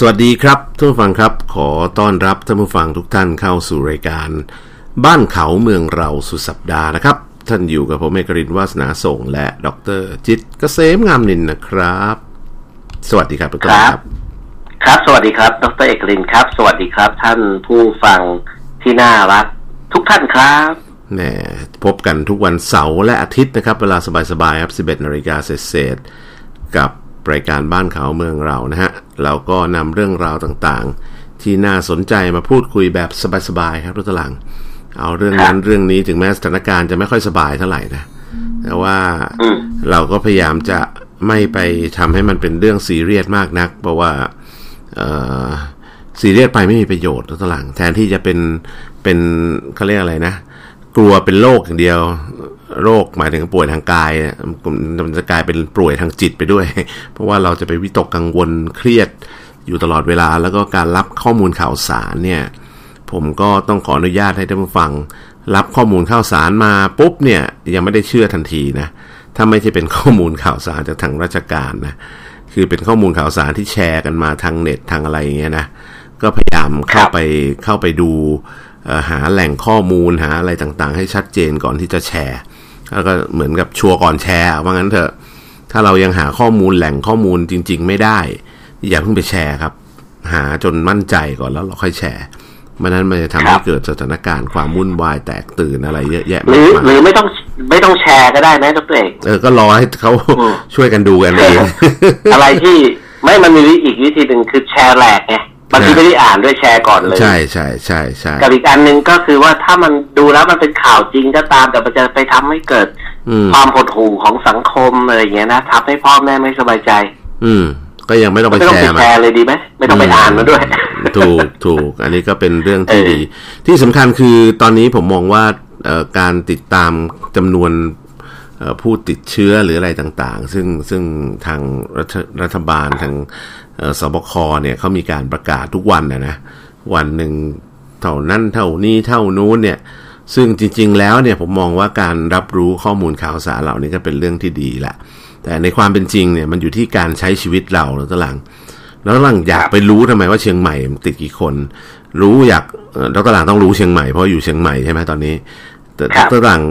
สวัสดีครับท่านผู้ฟังครับ ขอต้อนรับท่านผู้ฟังทุกท่านเข้าสู่รายการ บ้านเขาเมืองเราสุดสัปดาห์นะครับ ท่านอยู่กับผมเอกรินวาสนาส่ง และดรจิตเกษมงามนินนะครับ สวัสดีครับทุกท่านครับ ครับ สวัสดีครับ ดรเอกลินครับ สวัสดีครับ ท่านผู้ฟังที่น่ารักทุกท่านครับแหมพบกันทุกวันเสาร์และอาทิตย์นะครับ เวลาสบายๆครับ 11นาฬิกาเศษๆกับ รายการบ้านเขาเมืองเรานะฮะเราก็นำเรื่องราวต่างๆ ที่น่าสนใจมาพูดคุยแบบสบายๆครับทุกท่านเอาเรื่องนั้นเรื่องนี้ถึงแม้สถานการณ์จะไม่ค่อยสบายเท่าไหร่นะแต่ว่าเราก็พยายามจะไม่ไปทำให้มันเป็นเรื่องซีเรียสมากนัก เพราะว่าซีเรียสไปไม่มีประโยชน์ทุกท่านแทนที่จะเป็นเป็นเขาเรียกอะไรนะ กลัวเป็นโรคอย่างเดียว โรคหมายถึงป่วยทางกายมันจะกลายเป็นป่วยทางจิตไปด้วย เพราะว่าเราจะไปวิตกกังวลเครียดอยู่ตลอดเวลา แล้วก็การรับข้อมูลข่าวสารเนี่ย ผมก็ต้องขออนุญาตให้ท่านผู้ฟัง รับข้อมูลข่าวสารมาปุ๊บเนี่ยยังไม่ได้เชื่อทันทีนะถ้าไม่ใช่เป็นข้อมูลข่าวสารจากทางราชการนะคือเป็นข้อมูลข่าวสารที่แชร์กันมาทางเน็ตทางอะไรอย่างเงี้ยนะก็พยายามเข้าไปเข้าไปดูหาแหล่งข้อมูลหาอะไรต่างๆ ให้ชัดเจนก่อนที่จะแชร์ ก็เหมือนกับชัวร์ก่อนแชร์ว่างั้นเถอะ ถ้าเรายังหาข้อมูลแหล่งข้อมูลจริง ๆ ไม่ได้ อย่าเพิ่งไปแชร์ครับ หาจนมั่นใจก่อนแล้วเราค่อยแชร์มันนั้นมันจะทำครัให้บเกิดสถานการณ์ความวุ่นวายแตกตื่นอะไรเยอะแยะหรืมากอมายหรือไม่ต้องไม่ต้องแชร์ก็ได้นะดรเอกเออก็รอให้เขาอืมช่วยกันดูกันเองอะไรที่ไม่มันมีอีกวิธีหนึ่งคือแชร์แหลกไง บางทีนะไม่ได้อ่านด้วยแชร์ก่อนเลยใช่ใช่ใช่ใช่กับอีกอันหนึ่งก็คือว่าถ้ามันดูแล้วมันเป็นข่าวจริงก็ตามแต่มันจะไปทำให้เกิดอืมความหดหู่ของสังคมอะไรอย่างเงี้ยนะทำให้พ่อแม่ไม่สบายใจ อืม ก็ยังไม่ต้องไปไม่ต้องแชไปร์มาแชร์เลยดีไหมไม่ต้องไปอ่านมาด้วย ถูกถูกอันนี้ก็เป็นเรื่องที่เออดี ที่สำคัญคือตอนนี้ผมมองว่าเอ่อการติดตามจำนวนเอ่อผู้ติดเชื้อหรืออะไรต่างๆ ซึ่งซึ่งทางรัฐรัฐบาลทางเอ่อ สบคเนี่ยเขามีการประกาศทุกวันนะนะวันหนึ่งเท่านั้นเท่านี้เท่านู้นเนี่ยซึ่งจริง ๆ แล้วเนี่ยผมมองว่าการรับรู้ข้อมูลข่าวสารเหล่านี้ก็เป็นเรื่องที่ดีแหละแต่ในความเป็นจริงเนี่ยมันอยู่ที่การใช้ชีวิตเราแล้วตหลัง แล้วตหลังอยากไปรู้ทำไมว่าเชียงใหม่มันติดกี่คน รู้อยากเอ่อแล้วตหลังต้องรู้เชียงใหม่เพราะอยู่เชียงใหม่ใช่ไหมตอนนี้ แต่ครับตหลัง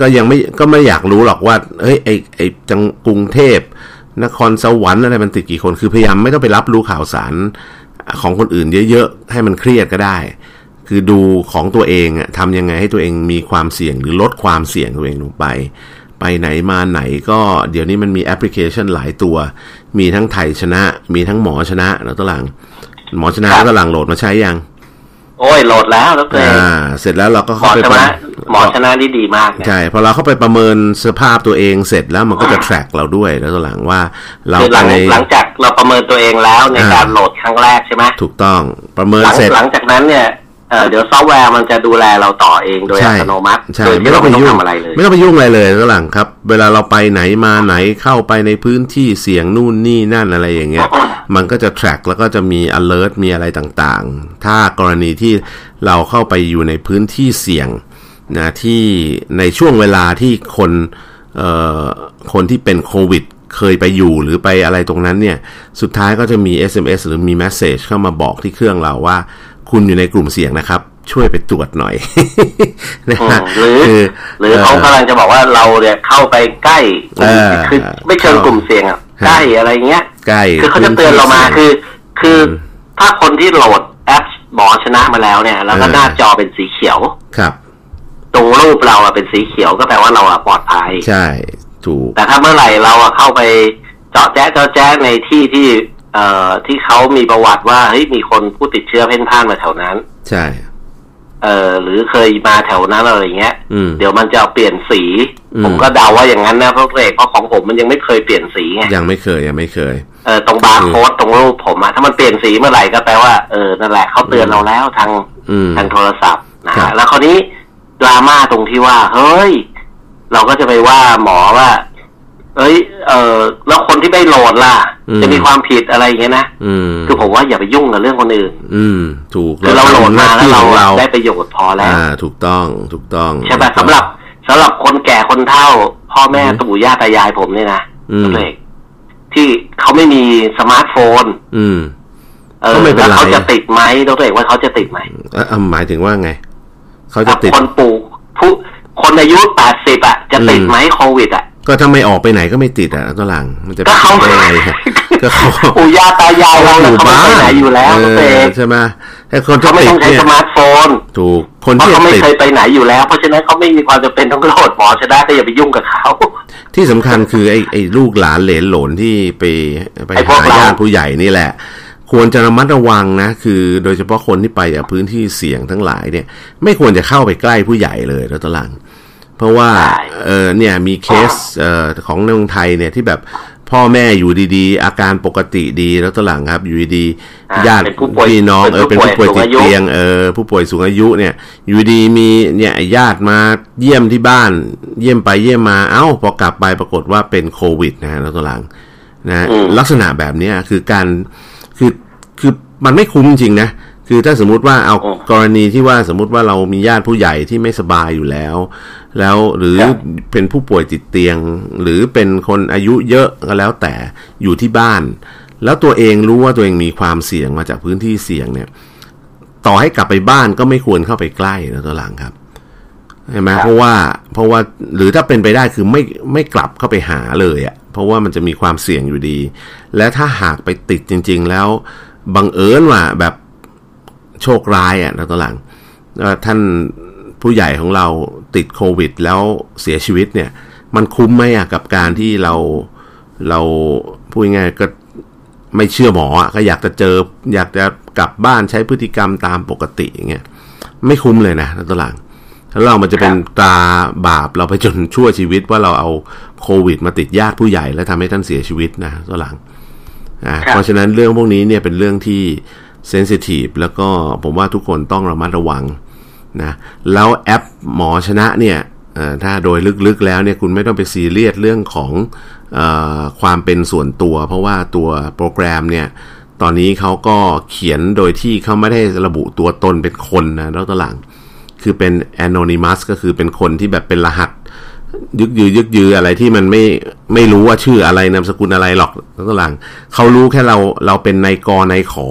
ก็ยังไม่ก็ไม่อยากรู้หรอกว่าเฮ้ยไอไอจังกรุงเทพ นครสวรรค์อะไรมันติดกี่คนคือพยายามไม่ต้องไปรับรู้ข่าวสารของคนอื่นเยอะๆ ให้มันเครียดก็ได้ คือดูของตัวเองอะทำยังไงให้ตัวเองมีความเสี่ยงหรือลดความเสี่ยงตัวเองลงไป ไปไหนมาไหนก็เดี๋ยวนี้มันมีแอปพลิเคชันหลายตัว มีทั้งไทยชนะ มีทั้งหมอชนะแล้วตหลัง หมอชนะครับตหลังโหลดมาใช้ยัง โอ้ยโหลดแล้วดรเอกอ่า เสร็จแล้วเราก็หมเข้าอไปชประนะหมอชนะนี่ดีมากนะใช่พอเราเข้าไปประเมินสภาพตัวเองเสร็จแล้วมันก็จะ track เราด้วยแล้วตอนหลังว่าเราคือหลังไปหลังจากเราประเมินตัวเองแล้วในอ่าการโหลดครั้งแรกใช่ไหมถูกต้องประเมินหลังเสร็จหลังจากนั้นเนี่ย เอ่อเดี๋ยวซอฟต์แวร์มันจะดูแลเราต่อเองโดยอัใช่ตโนมัติใช่โดยไม่ที่ต้อเรางไปไม่ต้องยุ่งทำอะไรเลย ไม่ต้องไปยุ่งอะไรเลยตอนหลังครับ เวลาเราไปไหนมาไหนเข้าไปในพื้นที่เสี่ยงนู่นนี่นั่นอะไรอย่างเงี้ย มันก็จะ track แล้วก็จะมี alert มีอะไรต่างๆ ถ้ากรณีที่เราเข้าไปอยู่ในพื้นที่เสี่ยงนะที่ในช่วงเวลาที่คนเอ่อคนที่เป็นโควิดเคยไปอยู่หรือไปอะไรตรงนั้นเนี่ย สุดท้ายก็จะมี SMS หรือมี message เข้ามาบอกที่เครื่องเราว่า คุณอยู่ในกลุ่มเสี่ยงนะครับ ช่วยไปตรวจหน่อยนะอืฮะมหรือคือหรือเขากำลังจะบอกว่าเราเนี่ยเข้าไปใกล้เออคือไม่เชิงกลุ่มเสี่ยงอะฮะใกล้อะไรเงี้ยใกล้คือเขาจะเตือนเรามาพื้นที่คือ คืออมถ้าคนที่โหลดแอปหมอชนะมาแล้วเนี่ย แล้วก็เออหน้าจอเป็นสีเขียวครับตรงรูปเราอะเป็นสีเขียวก็แปลว่าเราอะปลอดภัย ใช่ ถูก แต่ถ้าเมื่อไหร่เราอะเข้าไปเจาะแจ๊ะเจาะแจ๊ะในที่ที่ เอ่อที่เขามีประวัติว่าเฮ้ยมีคนผู้ติดเชื้อเพ่นพ่านมาแถวนั้น ใช่ เออหรือเคยมาแถวนั้นอะไรอย่างเงี้ยอืมเดี๋ยวมันจะเปลี่ยนสีอืมผมก็เดาว่าอย่างนั้นนะเพราะเอกเพราะของผมมันยังไม่เคยเปลี่ยนสีไงยังไม่เคยยังไม่เคยเออตรงบาร์โค้ดตรงรูปผมอะถ้ามันเปลี่ยนสีเมื่อไหร่ก็แปลว่าเออนั่นแหละเขาเตือนเราแล้วทางอืมทางโทรศัพท์นะครับฮะแล้วคราวนี้ดราม่าตรงที่ว่า เฮ้ย เราก็จะไปว่าหมอว่า เอ้ย เออแล้วคนที่ไม่โหลดล่ะ จะมีความผิดอะไรอย่างเงี้ยนะอืมคือผมว่าอย่าไปยุ่งกับเรื่องคนอื่น อืม ถูกคือเราโหลดมาแล้วเราทำหน้ที่ของเราได้ประโยชน์พอแล้วอ่า ถูกต้องถูกต้องใช่ป่ะสำหรับสำหรับคนแก่คนเฒ่า พ่อแม่อืมปู่ย่าตายายผมเนี่ยนะอืมตัวเองที่เขาไม่มีสมาร์ทโฟน อืมเออก็ไม่เป็นแล้วไรเขาจะติดไหมดรเอกว่าเขาจะติดไหมเอ่อเอ่อหมายถึงว่าไง เขาจะติดคนปลูกผู้คนอายุแปดสิบอะจะติดไหมโควิดอะ ก็ถ้าไม่ออกไปไหนก็ไม่ติดอะตัวหลังมันจะก็เขาได้ไงก็เขาปู่ย่าตายายเราอเนี่ยยู่เขาไม่บ้าไปนไหนอยู่แล้วเอดรเออกใช่ไหมแต่คนที่เขาไม่ติดต้องใช้เนี่ยสมาร์ทโฟนถูกคนเพราะที่เขาไม่ติดเคยไปไหนอยู่แล้ว เพราะฉะนั้นเขาไม่มีความจำเป็นต้องโหลดหมอชนะก็อย่าไปยุ่งกับเขาที่สำคัญคือไอ้ไอ้ลูกหลานเหลนโหลนที่ไปไปไอ้พวกหาเราญาติผู้ใหญ่นี่แหละควรจะระมัดระวังนะ คือโดยเฉพาะคนที่ไปจากพื้นที่เสี่ยงทั้งหลายเนี่ย ไม่ควรจะเข้าไปใกล้ผู้ใหญ่เลยแล้วตวหลัง เพราะว่าใช่เออเนี่ยมีเคสเอ่อของในเมืองไทยเนี่ยที่แบบพ่อแม่อยู่ดีๆ อาการปกติดีแล้วตวหลังครับ อยู่ดีอ่าๆญาติเป็นผู้ป่วยพี่น้องเออเป็เป็นนผู้ผู้ป่วยป่วยติดสูงอายุเตียงเออผู้ป่วยสูงอายุเนี่ย อยู่ดีมีเนี่ยญาติมาเยี่ยมที่บ้าน เยี่ยมไปเยี่ยมมาเอ้าพอกลับไปปรากฏว่าเป็นโควิดนะฮะแล้วตัวหลังนะฮะอืมลักษณะแบบเนี้ยคือการคือคือมันไม่คุ้มจริงนะคือถ้าสมมุติว่าเอากรณีที่ว่าสมมุติว่าเรามีญาติผู้ใหญ่ที่ไม่สบายอยู่แล้ว แล้วหรือเป็นผู้ป่วยติดเตียง หรือเป็นคนอายุเยอะก็แล้วแต่อยู่ที่บ้าน แล้วตัวเองรู้ว่าตัวเองมีความเสี่ยงมาจากพื้นที่เสี่ยงเนี่ย ต่อให้กลับไปบ้านก็ไม่ควรเข้าไปใกล้นะตัวหลังครับใช่ไหมครับเพราะว่าเพราะว่าหรือถ้าเป็นไปได้คือไม่ไม่กลับเข้าไปหาเลยอะ่ะ เพราะว่ามันจะมีความเสี่ยงอยู่ดี และถ้าหากไปติดจริง ๆ แล้วบังเอิญว่าแบบโชคร้ายอะ่ะนะตัวหลังเอ่อท่านผู้ใหญ่ของเรา ติดโควิด แล้วเสียชีวิตเนี่ย มันคุ้มไหมอะกับการที่เราเราพูดง่ายๆก็ไม่เชื่อหมออะก็อยากจะเจอ อยากจะกลับบ้านใช้พฤติกรรมตามปกติอย่างเงี้ยไม่คุ้มเลยนะตัวหลังแล้วเรามันจะเป็นตราบาปเราไปจนชั่วชีวิตว่าเราเอาโควิด มาติดญาติผู้ใหญ่แล้วทำให้ท่านเสียชีวิตนะตัวหลังอ่าเพราะฉะนั้นเรื่องพวกนี้เนี่ยเป็นเรื่องที่เซนซิทีฟแล้วก็ผมว่าทุกคนต้องระมัดระวัง นะแล้วแอปหมอชนะเนี่ยถ้าโดยลึกๆแล้วเนี่ยคุณไม่ต้องไปซีเรียสเรื่องของอความเป็นส่วนตัว เพราะว่าตัวโปรแกรมเนี่ยตอนนี้เขาก็เขียนโดยที่เขาไม่ได้ระบุตัวตนเป็นคนนะแล้วตหลังคือเป็น anonymous ก็คือเป็นคนที่แบบเป็นรหัส ยึกยือยึกยืออะไรที่มันไม่ไม่รู้ว่าชื่ออะไรนามสกุลอะไรหรอกแล้วตหลังเขารู้แค่เราเราเป็นนายกนายขอ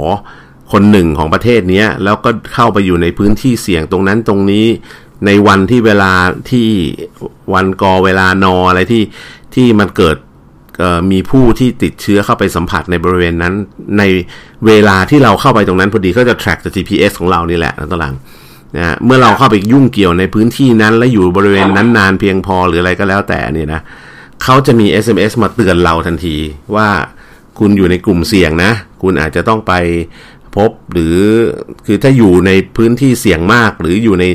คนหนึ่งของประเทศนี้แล้วก็เข้าไปอยู่ในพื้นที่เสี่ยงตรงนั้นตรงนี้ในวันที่เวลาที่วันกอเวลานออะไรที่ที่มันเกิดมีผู้ที่ติดเชื้อเข้าไปสัมผัสในบริเวณนั้น ในเวลาที่เราเข้าไปตรงนั้นพอดีก็จะ track จาก GPS ของเรานี่แหละนะตอนหลังนะฮะเมื่อเราเข้าไปยุ่งเกี่ยวในพื้นที่นั้น และอยู่บริเวณนั้นนานเพียงพอหรืออะไรก็แล้วแต่เนี่ยนะเขาจะมี SMS มาเตือนเราทันทีว่าคุณอยู่ในกลุ่มเสี่ยงนะ คุณอาจจะต้องไป พบหรือคือถ้าอยู่ในพื้นที่เสี่ยงมาก หรืออยู่ใน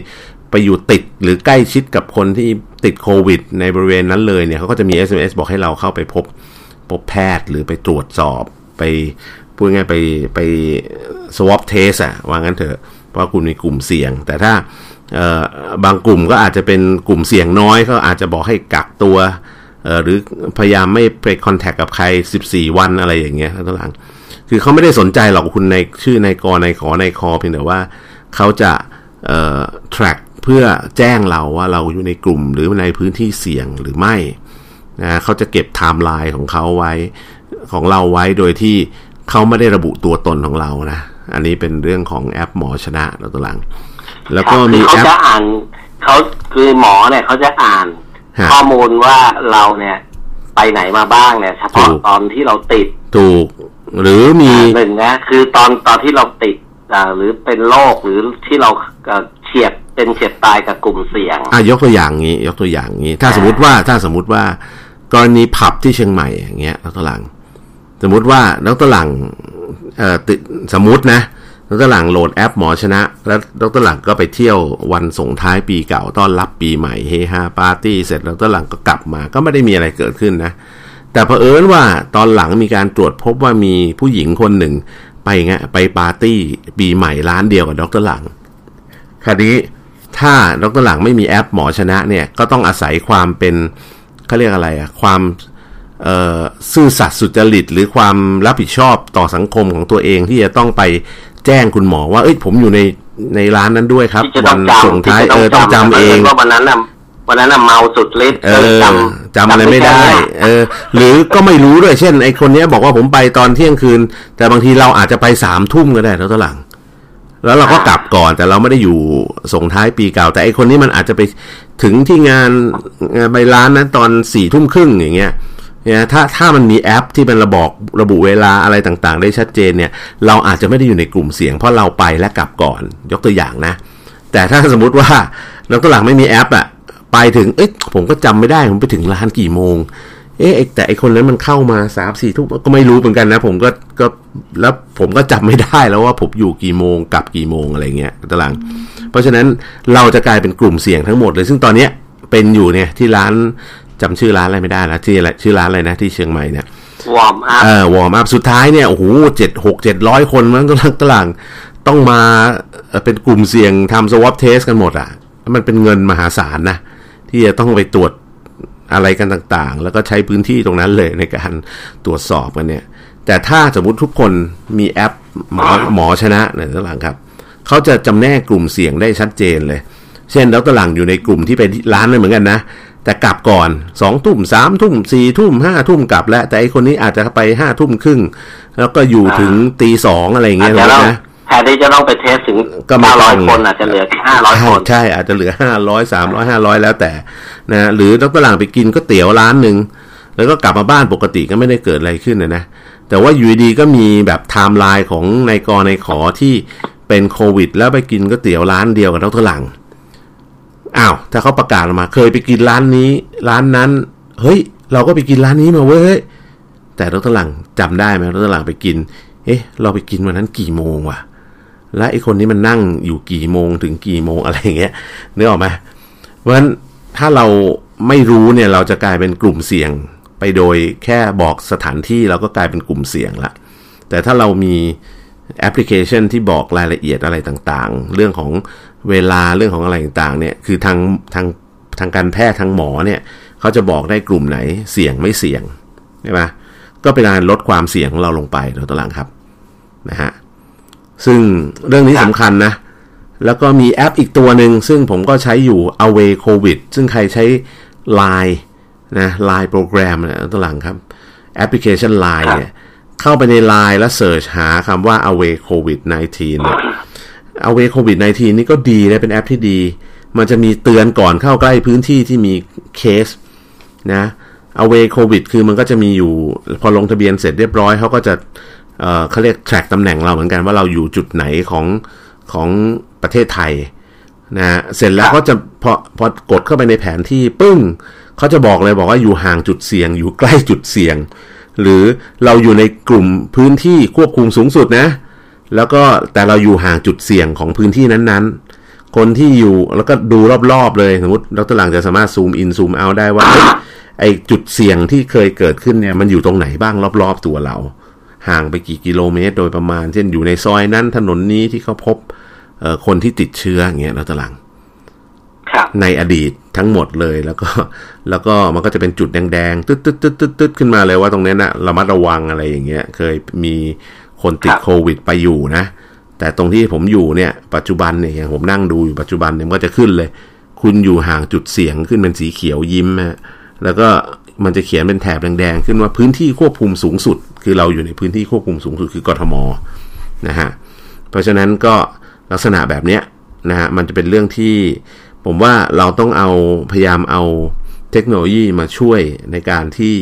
ไปอยู่ติดหรือใกล้ชิดกับคนที่ติดโควิด ในบริเวณนั้นเลยเนี่ยเขาก็จะมี SMS บอกให้เราเข้าไปพบพบแพทย์หรือไปตรวจสอบไปพูดง่ายไปไป swab test อะว่างั้นเถอะเพราะคุณมีกลุ่มเสี่ยง แต่ถ้าบางกลุ่มก็อาจจะเป็นกลุ่มเสี่ยงน้อยเขาอาจจะบอกให้กักตัวหรือพยายามไม่ไปคอนแทคกับใคร 14 วันอะไรอย่างเงี้ยทั้งหลัง คือเขาไม่ได้สนใจหรอกคุณในชื่อในกอในขอในคอเพียงแต่ว่าเขาจะเอ่อ track เพื่อแจ้งเราว่าเราอยู่ในกลุ่มหรือในพื้นที่เสี่ยงหรือไม่นะเขาจะเก็บไทม์ไลน์ของเขาไว้ของเราไว้โดยที่เขาไม่ได้ระบุตัวตนของเรานะ อันนี้เป็นเรื่องของแอปหมอชนะแล้วตัวหลัง แล้วก็มีคือแอเขาปจะอ่านเขาคือหมอเนี่ยเขาจะอ่านฮะข้อมูลว่าเราเนี่ย ไปไหนมาบ้างเนี่ยเฉพาะถูกตอนที่เราติดถูก หรือมีหนึ่งนะคือตอนตอนที่เราติดอ่าหรือเป็นโรคหรือที่เราเอ่อเฉียดเป็นเฉียดตายกับกลุ่มเสี่ยงอะยกตัวอย่างงี้ ยกตัวอย่างงี้ ถ้าสมมติว่าถ้าสมมติว่า กรณีผับที่เชียงใหม่อย่างเงี้ยดรหลัง สมมติว่าดรหลังเอ่อติดสมมตินะดรหลังโหลดแอปหมอชนะ แล้วดรหลังก็ไปเที่ยววันส่งท้ายปีเก่าต้อนรับปีใหม่เฮฮาปาร์ตี้เสร็จแล้วดรหลังก็กลับมา ก็ไม่ได้มีอะไรเกิดขึ้นนะ แต่เผอิญว่าตอนหลังมีการตรวจพบว่ามีผู้หญิงคนหนึ่ง ไปเงี้ยไปปาร์ตี้ปีใหม่ร้านเดียวกับดรหลังคราวนี้ถ้าดรหลังไม่มีแอปหมอชนะเนี่ยก็ต้องอาศัยความเป็นเขาเรียกอะไรอะความเอ่อซื่อสัตย์สุจริต หรือความรับผิดชอบต่อสังคมของตัวเองที่จะต้องไปแจ้งคุณหมอว่าเอ้ยผมอยู่ในในร้านนั้นด้วยครับที่จะวัต้องจำส่งท้ายที่จะเออต้องจำเองว่าวันนั้นน่ะ วันนั้นน่ะเมาสุดฤทธิ์เอก็เลยอจำจำอะไรไม่ได้แค่เนี้ยเออ หรือก็ไม่รู้ด้วย เช่น ไอคนเนี้ยบอกว่าผมไปตอนเที่ยงคืน แต่บางทีเราอาจจะไปสามทุ่มก็ได้แล้วตอนหลัง แล้วเราก็กลับก่อนแต่เราไม่ได้อยู่ส่งท้ายปีเก่า แต่ไอคนนี้มันอาจจะไปถึงที่งานงานใบร้านนั้นตอนสี่ทุ่มครึ่งอย่างเงี้ยเนี่ยถ้าถ้ามันมีแอปที่เป็นระบอกระบุเวลาอะไรต่างๆ ได้ชัดเจนเนี่ย เราอาจจะไม่ได้อยู่ในกลุ่มเสี่ยงเพราะเราไปและกลับก่อน ยกตัวอย่างนะ แต่ถ้าสมมติว่าเราตัวหลังไม่มีแอปอะ ไปถึง เอ๊ะผมก็จำไม่ได้ผมไปถึงร้านกี่โมง เอ๊ะไอ้แต่ไอคนนั้นมันเข้ามาสามสี่ทุ่มก็ไม่รู้เหมือนกันนะ ผมก็ก็แล้วผมก็จำไม่ได้แล้วว่าผมอยู่กี่โมงกลับกี่โมงอะไรเงี้ยตาราง เพราะฉะนั้นเราจะกลายเป็นกลุ่มเสี่ยงทั้งหมดเลย ซึ่งตอนเนี้ยเป็นอยู่เนี่ยที่ร้านจำชื่อร้านอะไรไม่ได้แล้วที่อะไรชื่อร้านอะไรนะที่เชียงใหม่เนี่ย Warm Up เออ Warm Up สุดท้ายเนี่ยโอ้โหเจ็ดหกเจ็ดร้อยคนมันก็ตารางต้องมาเอ่อเป็นกลุ่มเสี่ยงทำ swab test กันหมดอะ มันเป็นเงินมหาศาลนะ ที่จะต้องไปตรวจอะไรกันต่างๆ แล้วก็ใช้พื้นที่ตรงนั้นเลยในการตรวจสอบกันเนี่ย แต่ถ้าสมมติทุกคนมีแอปหมอหมอชนะเนี่ยตารางครับเขาจะจำแนกกลุ่มเสี่ยงได้ชัดเจนเลย เช่นแล้วตารางอยู่ในกลุ่มที่ไปร้านนั่นเหมือนกันนะ แต่กลับก่อนสองทุ่มสามทุ่มสี่ทุ่มห้าทุ่มกลับแล้ว แต่ไอคนนี้อาจจะไปห้าทุ่มครึ่ง แล้วก็อยู่ถึงตีสองอะไรอย่างอาเงี้จยจะต้องนะ แทนที่จะต้องไปเทสถึงก็ไม่ห้าร้อยต้องคนอาจจะเหลือแค่ห้าร้อยใช่คนใช่อาจจะเหลือห้าร้อยสามร้อยห้าร้อยแล้วแต่นะหรือดรหลังไปกินก๋วยเตี๋ยวร้านหนึ่งแล้วก็กลับมาบ้านปกติก็ไม่ได้เกิดอะไรขึ้นนะนะแต่ว่าอยู่ดีๆก็มีแบบไทม์ไลน์ของนายกนายข อะที่เป็นโควิด แล้วไปกินก๋วยเตี๋ยวร้านเดียวกับดรหลังอ้าวถ้าเขาประกาศออกมา เคยไปกินร้านนี้ ร้านนั้น เฮ้ย เราก็ไปกินร้านนี้มาเว้ยแต่ดรหลังจำได้ไหมดรหลังไปกิน เอ๊ะ เราไปกินวันนั้นกี่โมงวะ และไอ้คนนี้มันนั่งอยู่กี่โมงถึงกี่โมงอะไรอย่างเงี้ยนึกออกไหมเพราะฉะนั้นถ้าเราไม่รู้เนี่ยเราจะกลายเป็นกลุ่มเสี่ยง ไปโดยแค่บอกสถานที่เราก็กลายเป็นกลุ่มเสี่ยงละแต่ถ้าเรามีแอปพลิเคชันที่บอกรายละเอียดอะไรต่างๆ เรื่องของเวลาเรื่องของอะไรต่างๆเนี่ยคือทางทางทางการแพทย์ทางหมอเนี่ยเขาจะบอกได้กลุ่มไหนเสี่ยงไม่เสี่ยงใช่ไหมก็เป็นการลดความเสี่ยงของเราลงไปเราตวหลังครับนะฮะ ซึ่งเรื่องนี้สำคัญนะ แล้วก็มีแอปอีกตัวหนึ่งซึ่งผมก็ใช้อยู่ Away COVID ซึ่งใครใช้ Line นะ Line โปรแกรมนะตัวหลังครับ แอปพลิเคชัน Line เนี่ยเข้าไปใน Line แล้ว search หาคำว่า Away COVID 19เนี่ย Away COVID 19นี่ก็ดีนะเป็นแอปที่ดี มันจะมีเตือนก่อนเข้าใกล้พื้นที่ที่มีเคสนะ Away COVID คือมันก็จะมีอยู่ พอลงทะเบียนเสร็จเรียบร้อยเขาก็จะ เอ่อเขาเรียก track ตำแหน่งเราเหมือนกันว่าเราอยู่จุดไหนของของประเทศไทยนะฮะเสร็จแล้วก็จะพอพอกดเข้าไปในแผนที่ปึ้งเขาจะบอกเลยบอกว่าอยู่ห่างจุดเสี่ยง อยู่ใกล้จุดเสี่ยง หรือเราอยู่ในกลุ่มพื้นที่ควบคุมสูงสุดนะ แล้วก็แต่เราอยู่ห่างจุดเสี่ยงของพื้นที่นั้นๆ คนที่อยู่แล้วก็ดูรอบๆเลยสมมติดรหลังจะสามารถซูมอินซูมเอาได้ว่าเอ้ยไอจุดเสี่ยงที่เคยเกิดขึ้นเนี่ยมันอยู่ตรงไหนบ้างรอบๆตัวเรา ห่างไปกี่กิโลเมตร โดยประมาณ เช่นอยู่ในซอยนั้นถนนนี้ที่เขาพบเอ่อคนที่ติดเชื้ออย่างเงี้ยดรหลังครับในอดีตทั้งหมดเลยแล้วก็ แล้วก็มันก็จะเป็นจุดแดงๆตึ๊ดตึ๊ดตึ๊ดตึ๊ดตึ๊ดขึ้นมาเลยว่าตรงเนี้ยนะระมัดระวังอะไรอย่างเงี้ย เคยมีคนติดครับโควิดไปอยู่นะ แต่ตรงที่ผมอยู่เนี่ย ปัจจุบันเนี่ยอย่างผมนั่งดูอยู่ปัจจุบันเนี่ยมันก็จะขึ้นเลย คุณอยู่ห่างจุดเสี่ยงขึ้นเป็นสีเขียวยิ้มนะแล้วก็ มันจะเขียนเป็นแถบแดงๆขึ้นว่าพื้นที่ควบคุมสูงสุด คือเราอยู่ในพื้นที่ควบคุมสูงสุดคือกทมนะฮะเพราะฉะนั้นก็ลักษณะแบบเนี้ยนะฮะมันจะเป็นเรื่องที่ผมว่าเราต้องเอาพยายามเอาเทคโนโลยีมาช่วยในการที่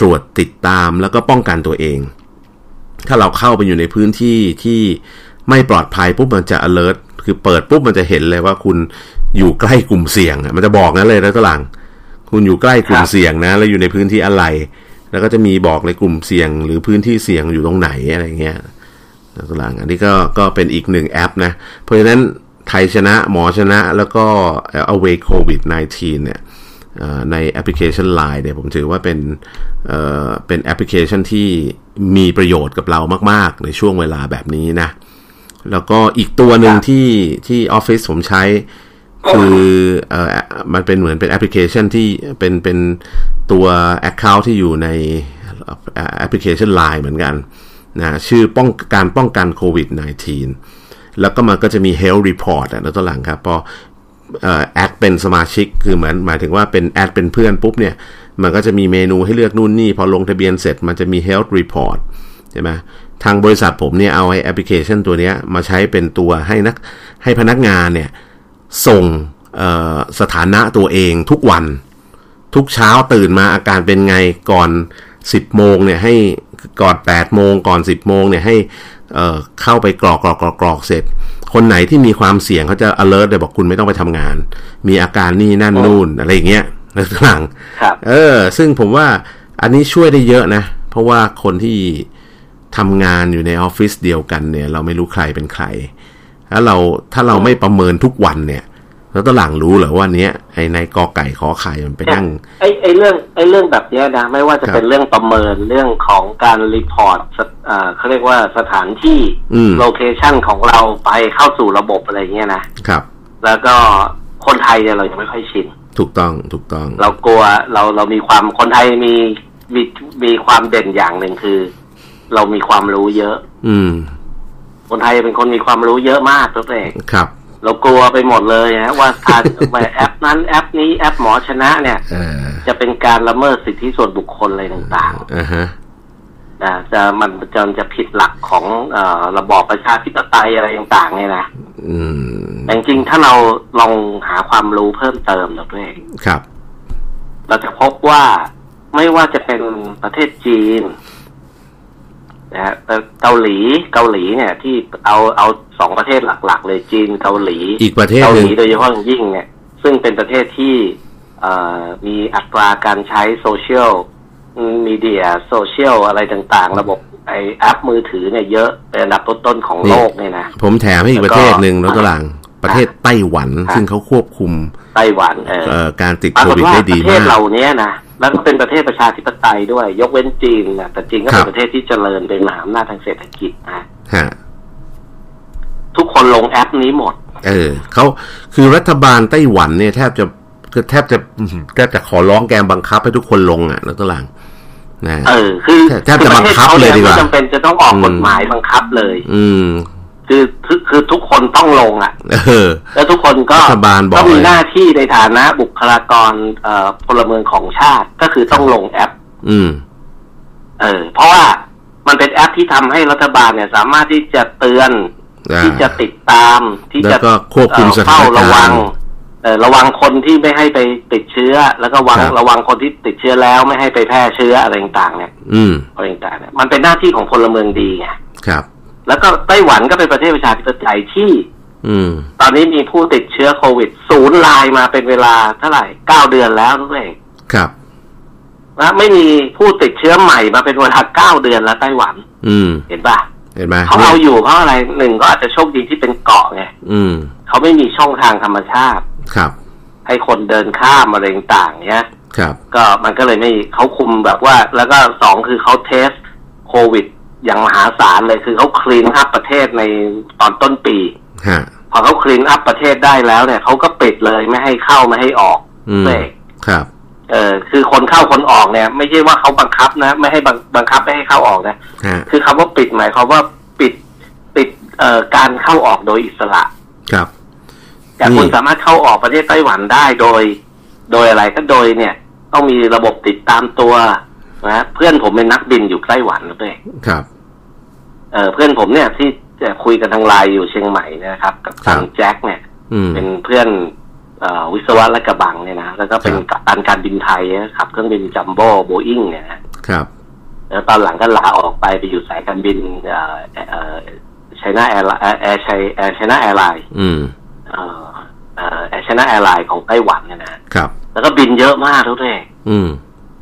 ตรวจติดตามแล้วก็ป้องกันตัวเอง ถ้าเราเข้าไปอยู่ในพื้นที่ที่ไม่ปลอดภัยปุ๊บมันจะ alert คือเปิดปุ๊บมันจะเห็นเลยว่าคุณอยู่ใกล้กลุ่มเสี่ยงอะมันจะบอกนั้นเลยนะตวหลัง คุณอยู่ใกล้กลุ่มครับเสี่ยงนะ แล้วอยู่ในพื้นที่อะไร แล้วก็จะมีบอกเลยกลุ่มเสี่ยง หรือพื้นที่เสี่ยงอยู่ตรงไหนอะไรเงี้ยตัวหลังอันนี้ก็ก็เป็นอีกหนึ่งแอปนะ เพราะฉะนั้นไทยชนะหมอชนะแล้วก็ Away COVID 19เนี่ยเอ่อในแอปพลิเคชัน Line เนี่ยผมถือว่าเป็นเอ่อเป็นแอปพลิเคชันที่มีประโยชน์กับเรามาก ๆ ในช่วงเวลาแบบนี้นะ แล้วก็อีกตัวหนึ่งครับที่ที่ออฟฟิศผมใช้ คือเออมันเป็นเหมือนเป็นแอปพลิเคชันที่เป็นเป็นตัว Account ที่อยู่ในแอปพลิเคชัน Line เหมือนกันนะชื่อป้องการป้องกันโควิด -19 แล้วก็มันก็จะมี Health Report อะแล้วตัวหลังครับ พอ add เป็นสมาชิกคือเหมือนหมายถึงว่าเป็น add เป็นเพื่อนปุ๊บเนี่ย มันก็จะมีเมนูให้เลือกนู่นนี่ พอลงทะเบียนเสร็จมันจะมี health report ใช่ไหมทางบริษัทผมเนี่ยเอาไอ้แอปพลิเคชันตัวเนี้ยมาใช้เป็นตัวให้นักให้พนักงานเนี่ย ส่งสถานะตัวเองทุกวัน ทุกเช้าตื่นมาอาการเป็นไงก่อน 10 โมงเนี่ยให้ก่อน 8 โมงก่อน 10 โมงเนี่ยให้เเข้าไปกรอกกรอกกรอกกรอกเสร็จ คนไหนที่มีความเสี่ยงเขาจะ alert เลยบอกคุณไม่ต้องไปทำงาน มีอาการนี่นั่นนู่นอะไรอย่างเงี้ยในหลังเออ ซึ่งผมว่าอันนี้ช่วยได้เยอะนะ เพราะว่าคนที่ทำงานอยู่ในออฟฟิศเดียวกันเนี่ย เราไม่รู้ใครเป็นใคร แล้วเราถ้าเราไม่ประเมินทุกวันเนี่ย แล้วตหลังรู้เหรอว่าเนี้ยไอ้นายกอไก่ขอไข่มันไปนั่งไอ้ไอ้เรื่องไอ้เรื่องแบบเนี้ยนะไม่ว่าจะเป็นเรื่องประเมินเรื่องของการ report อ่าเขาเรียกว่าสถานที่ location ของเราไปเข้าสู่ระบบอะไรเงี้ยนะครับ แล้วก็คนไทยเนี่ยเรายังไม่ค่อยชินถูกต้องถูกต้อง เรากลัวเราเรามีความคนไทยมีมีมีความเด่นอย่างหนึ่งคือ เรามีความรู้เยอะ อืม คนไทยเป็นคนมีความรู้เยอะมากตัวเองครับ เรากลัวไปหมดเลยนะว่าการแอปนั้นแอปนี้แอปหมอชนะเนี่ยจะเป็นการละเมิดสิทธิส่วนบุคคลอะไรต่างๆอ่าฮะจะมันจะจะผิดหลักของอระบอบประชาธิปไตยอะไรต่างๆเนี่ยนะแต่จริงๆถ้าเราลองหาความรู้เพิ่มเติมเราด้วยครับ เราจะพบว่าไม่ว่าจะเป็นประเทศจีน นะฮะเกาหลีเกาหลีเนี่ยที่เอาเอาสองประเทศหลัก ๆ เลยจีนเกาหลีอีกประเทศเกาหลีโดยเฉพาะยิ่งเนี่ยซึ่งเป็นประเทศที่มีอัตราการใช้โซเชียลมีเดียโซเชียลอะไรต่างๆ ระบบไอแอปมือถือเนี่ยเยอะเป็นอันดับต้นๆของโลกเนี่ยนะผมแถมให้อีกประเทศหนึ่งแล้วก็หลังประเทศไต้หวัน ซึ่งเขาควบคุมไต้หวันเออการติดโควิดได้ดีมากประเทศเราเนี้ยนะ แล้วก็เป็นประเทศประชาธิปไตยด้วย ยกเว้นจีนนะแต่จีนก็เป็นประเทศที่เจริญเป็นมหาอำนาจทางเศรษฐกิจนะฮะทุกคนลงแอปนี้หมด เออเขาคือรัฐบาลไต้หวันเนี่ยแทบจะคือแทบจะแทบจะขอร้องแกบังคับให้ทุกคนลงอะนักตลางนะเออคือแทบจะบังคับเลยดีกว่าจำเป็นจะต้องออกกฎหมายบังคับเลย อืม คือคือคือทุกคนต้องลงอะแล้วทุกคนก็ก็มีหน้าที่ในฐานะบุคลากรเอ่อพลเมืองของชาติก็คือต้องลงแอป อืม เออ เพราะว่ามันเป็นแอปที่ทำให้รัฐบาลเนี่ย สามารถที่จะเตือนที่จะติดตามที่จะควบคุมสถานการณ์ระวังเออระวังคนที่ไม่ให้ไปติดเชื้อ แล้วก็วังระวังคนที่ติดเชื้อแล้วไม่ให้ไปแพร่เชื้ออะไรต่างๆเนี่ย อืมอะไรต่างๆเนี่ยมันเป็นหน้าที่ของพลเมืองดีไงครับ แล้วก็ไต้หวันก็เป็นประเทศประชาธิปไตยที่อืมตอนนี้มีผู้ติดเชื้อโควิดศูนย์ลายมาเป็นเวลาเท่าไหร่เก้าเดือนแล้วนั่นเองครับนะไม่มีผู้ติดเชื้อใหม่มาเป็นเวลาเก้าเดือนแล้วไต้หวัน อืม เห็นปะเห็นไหมเขาเอาอยู่เพราะอะไรหนึ่งก็อาจจะโชคดีที่เป็นเกาะไงอืมเขาไม่มีช่องทางธรรมชาติ ครับ ให้คนเดินข้ามอะไรต่างเนี้ย ครับ ก็มันก็เลยไม่เขาคุมแบบว่า แล้วก็สองคือเขาเทสโควิด อย่างมหาศาลเลยคือเขาคลีนอัพประเทศในตอนต้นปีพอเขาคลีนอัพประเทศได้แล้วเนี่ยเขาก็ปิดเลยไม่ให้เข้าไม่ให้ออกเลยครับเออคือคนเข้าคนออกเนี่ย ไม่ใช่ว่าเขาบังคับนะ ไม่ให้บังคับไม่ให้เข้าออกนะคือคำว่าปิดหมายความว่าปิดปิดเอ่อการเข้าออกโดยอิสระครับแต่คุณสามารถเข้าออกประเทศไต้หวันได้โดย โดยอะไรก็โดยเนี่ย ต้องมีระบบติดตามตัวนะเพื่อนผมเป็นนักบินอยู่ไต้หวันนะเพื่อนครับ เออเพื่อนผมเนี่ยที่จะคุยกันทางไลน์อยู่เชียงใหม่นะครับ กับทางแจ็คเนี่ยเป็นเพื่อนวิศวะและกระบังเนี่ยนะแล้วก็เป็นกัปตันการบินไทยนะครับ เครื่องบินจัมโบ้โบอิงเนี่ยครับแล้วตอนหลังก็ลาออกไปไปอยู่สายการบินเอ่อเอ่อไชน่าแอร์แอร์ไชแอร์ไชน่าแอร์ไลน์อืมเอ่อเอ่อแอร์ไชน่าแอร์ไลน์ของไต้หวันเนี่ยนะครับ แล้วก็บินเยอะมากทุกท่านอืม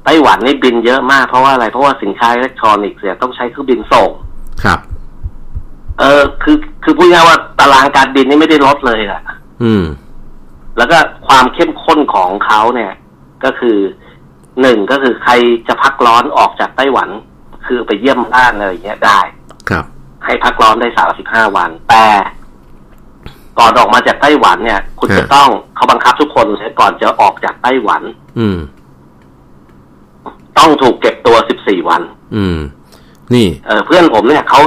ไต้หวันนี่บินเยอะมากเพราะว่าอะไรเพราะว่าสินค้าอิเล็กทรอนิกส์เนี่ยต้องใช้เครื่องบินส่ง ครับ เออคือคือพูดง่ายว่าตารางการบินนี่ไม่ได้ลดเลยอะอืม แล้วก็ความเข้มข้นของเขาเนี่ย ก็คือหนึ่งก็คือใครจะพักร้อนออกจากไต้หวัน คือไปเยี่ยมบ้านอะไรเงี้ยได้ ครับ ให้พักร้อนได้สามสิบห้าวัน แต่ก่อนออกมาจากไต้หวันเนี่ย คุณจะต้องเขาบังคับทุกคนเลยก่อนจะออกจากไต้หวัน อืม ต้องถูกเก็บตัวสิบสี่วัน อืม นี่เออเพื่อนผมเนี่ยเขา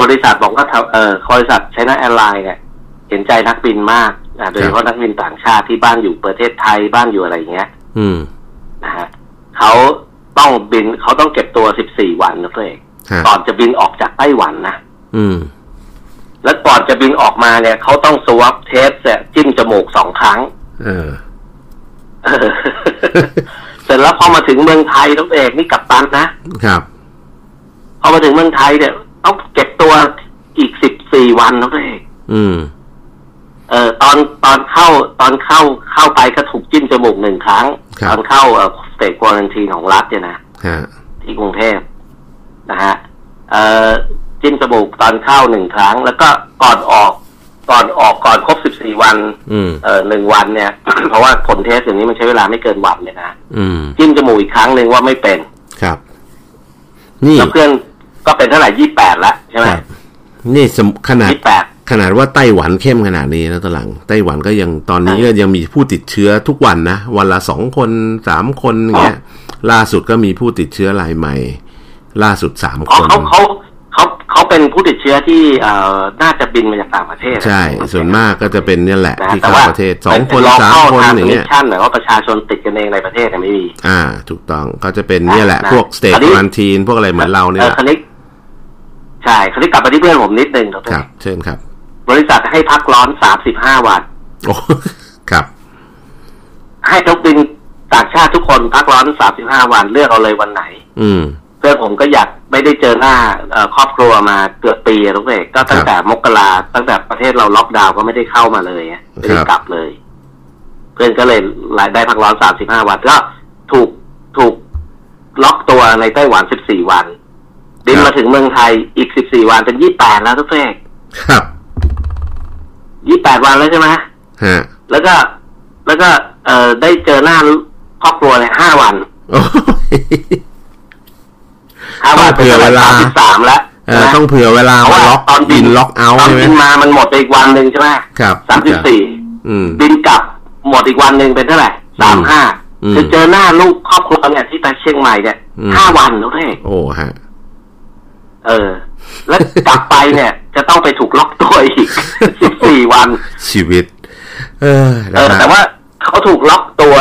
บริษัทบอกว่าเออบริษัทใช้นักแอร์ไลน์เนี่ยเห็นใจนักบินมากโดยเฉพาะนักบินต่างชาติที่บ้านอยู่ประเทศไทยบ้านอยู่อะไรเงี้ย อืมนะฮะเขาต้องบินเขาต้องเก็บตัวสิบสี่วันนะเพื่อนก่อนจะบินออกจากไต้หวันนะอืม แล้วก่อนจะบินออกมาเนี่ยเขาต้องสวอปเทสจิ้มจมูกสองครั้ง เออเสร็จแล้วพอมาถึงเมืองไทยต้องเอกนี่กับตันนะครับพ อมาถึงเมืองไทยเนี่ยต้องเก็บตัวอีกสิบสี่วันนะเอกอืม เออตอนตอนเข้าตอนเข้าเข้าไปก็ถูกจิ้มจมูกหนึ่งครั้ง ตอนเข้าเอ่อสเตทควอลันทีนของรัฐเนี่ยนะที่กรุงเทพนะฮะเอ่อจิ้มจมูกตอนเข้าหนึ่งครั้ง แล้วก็ก่อนออกก่อนออกก่อนครบสิบสี่วันเออหนึ่งวันเนี่ย เพราะว่าผลเทสอย่างนี้มันใช้เวลาไม่เกินวันเลยนะจิ้มจมูกอีกครั้งหนึ่งว่าไม่เป็น ครับ นี่แล้วเพื่อน ก็เป็นเท่าไหร่ยี่แปดละใช่ไหมนี่สมขนาดขนาดว่าไต้หวันเข้มขนาดนี้นะตหลัง ไต้หวันก็ยังตอนนี้ก็ยังมีผู้ติดเชื้อทุกวันนะวันละสองคนสามคนเงี้ย ล่าสุดก็มีผู้ติดเชื้อรายใหม่ ล่าสุดสามคนเขาเขาเขาเขาเป็นผู้ติดเชื้อที่เอ่อน่าจะบินมาจากต่างประเทศ ใช่ ส่วนมากก็จะเป็นเนี่ยแหละ ที่เข้าประเทศสองคนสามคนอย่างเงี้ยหมายว่าประชาชนติดกันเองในประเทศไม่มีอ่า ถูกต้องก็จะเป็นเนี่ยแหละ พวกสเตทควอนทีนพวกอะไรเหมือนเราเนี่ยคณิก ใช่คณิกกลับไปที่เพื่อนผมนิดนึงครับ เชิญครับ บริษัทให้พักร้อนสามสิบห้าวันโอ้ครับ ให้ทุกบินต่างชาติทุกคนพักร้อนสามสิบห้าวันเลือกเอาเลยวันไหน อืมเพื่อนผมก็อยากไม่ได้เจอหน้าครอบครัวมาเกือบปีทุกเอกก็ตั้งแต่มกราตั้งแต่ประเทศเราล็อกดาวน์ก็ไม่ได้เข้ามาเลยไม่ได้กลับเลย เพื่อนก็เลยรายได้พักร้อนสามสิบห้าวันก็ถูกถูกล็อกตัวในไต้หวันสิบสี่วัน บินมาถึงเมืองไทยอีกสิบสี่วันเป็นยี่แปดแล้วทุกเอกครับยี่แปดวันแล้วใช่ไหมฮะแล้วก็ แล้วก็เออได้เจอหน้าครอบครัวเลยห้าวันต้องเผื่อเวลาสามแล้วต้องเผื่อเวลาว่าล็อกตอนบินล็อกเอาใช่ไหมบินมามันหมดไปอีกวันหนึ่งใช่ไหมครับสามสิบสี่บินกลับหมดอีกวันหนึ่งเป็นเท่าไหร่สามห้าคือเจอหน้าลูกครอบครัวเนี่ยที่ไปเชียงใหม่เนี่ยห้าวันแล้วเท่โอ้ฮะ เออ แล้วกลับไปเนี่ย จะต้องไปถูกล็อกตัวอีกสิบสี่วัน ชีวิตเออแต่ว่าเขาถูกล็อกตัว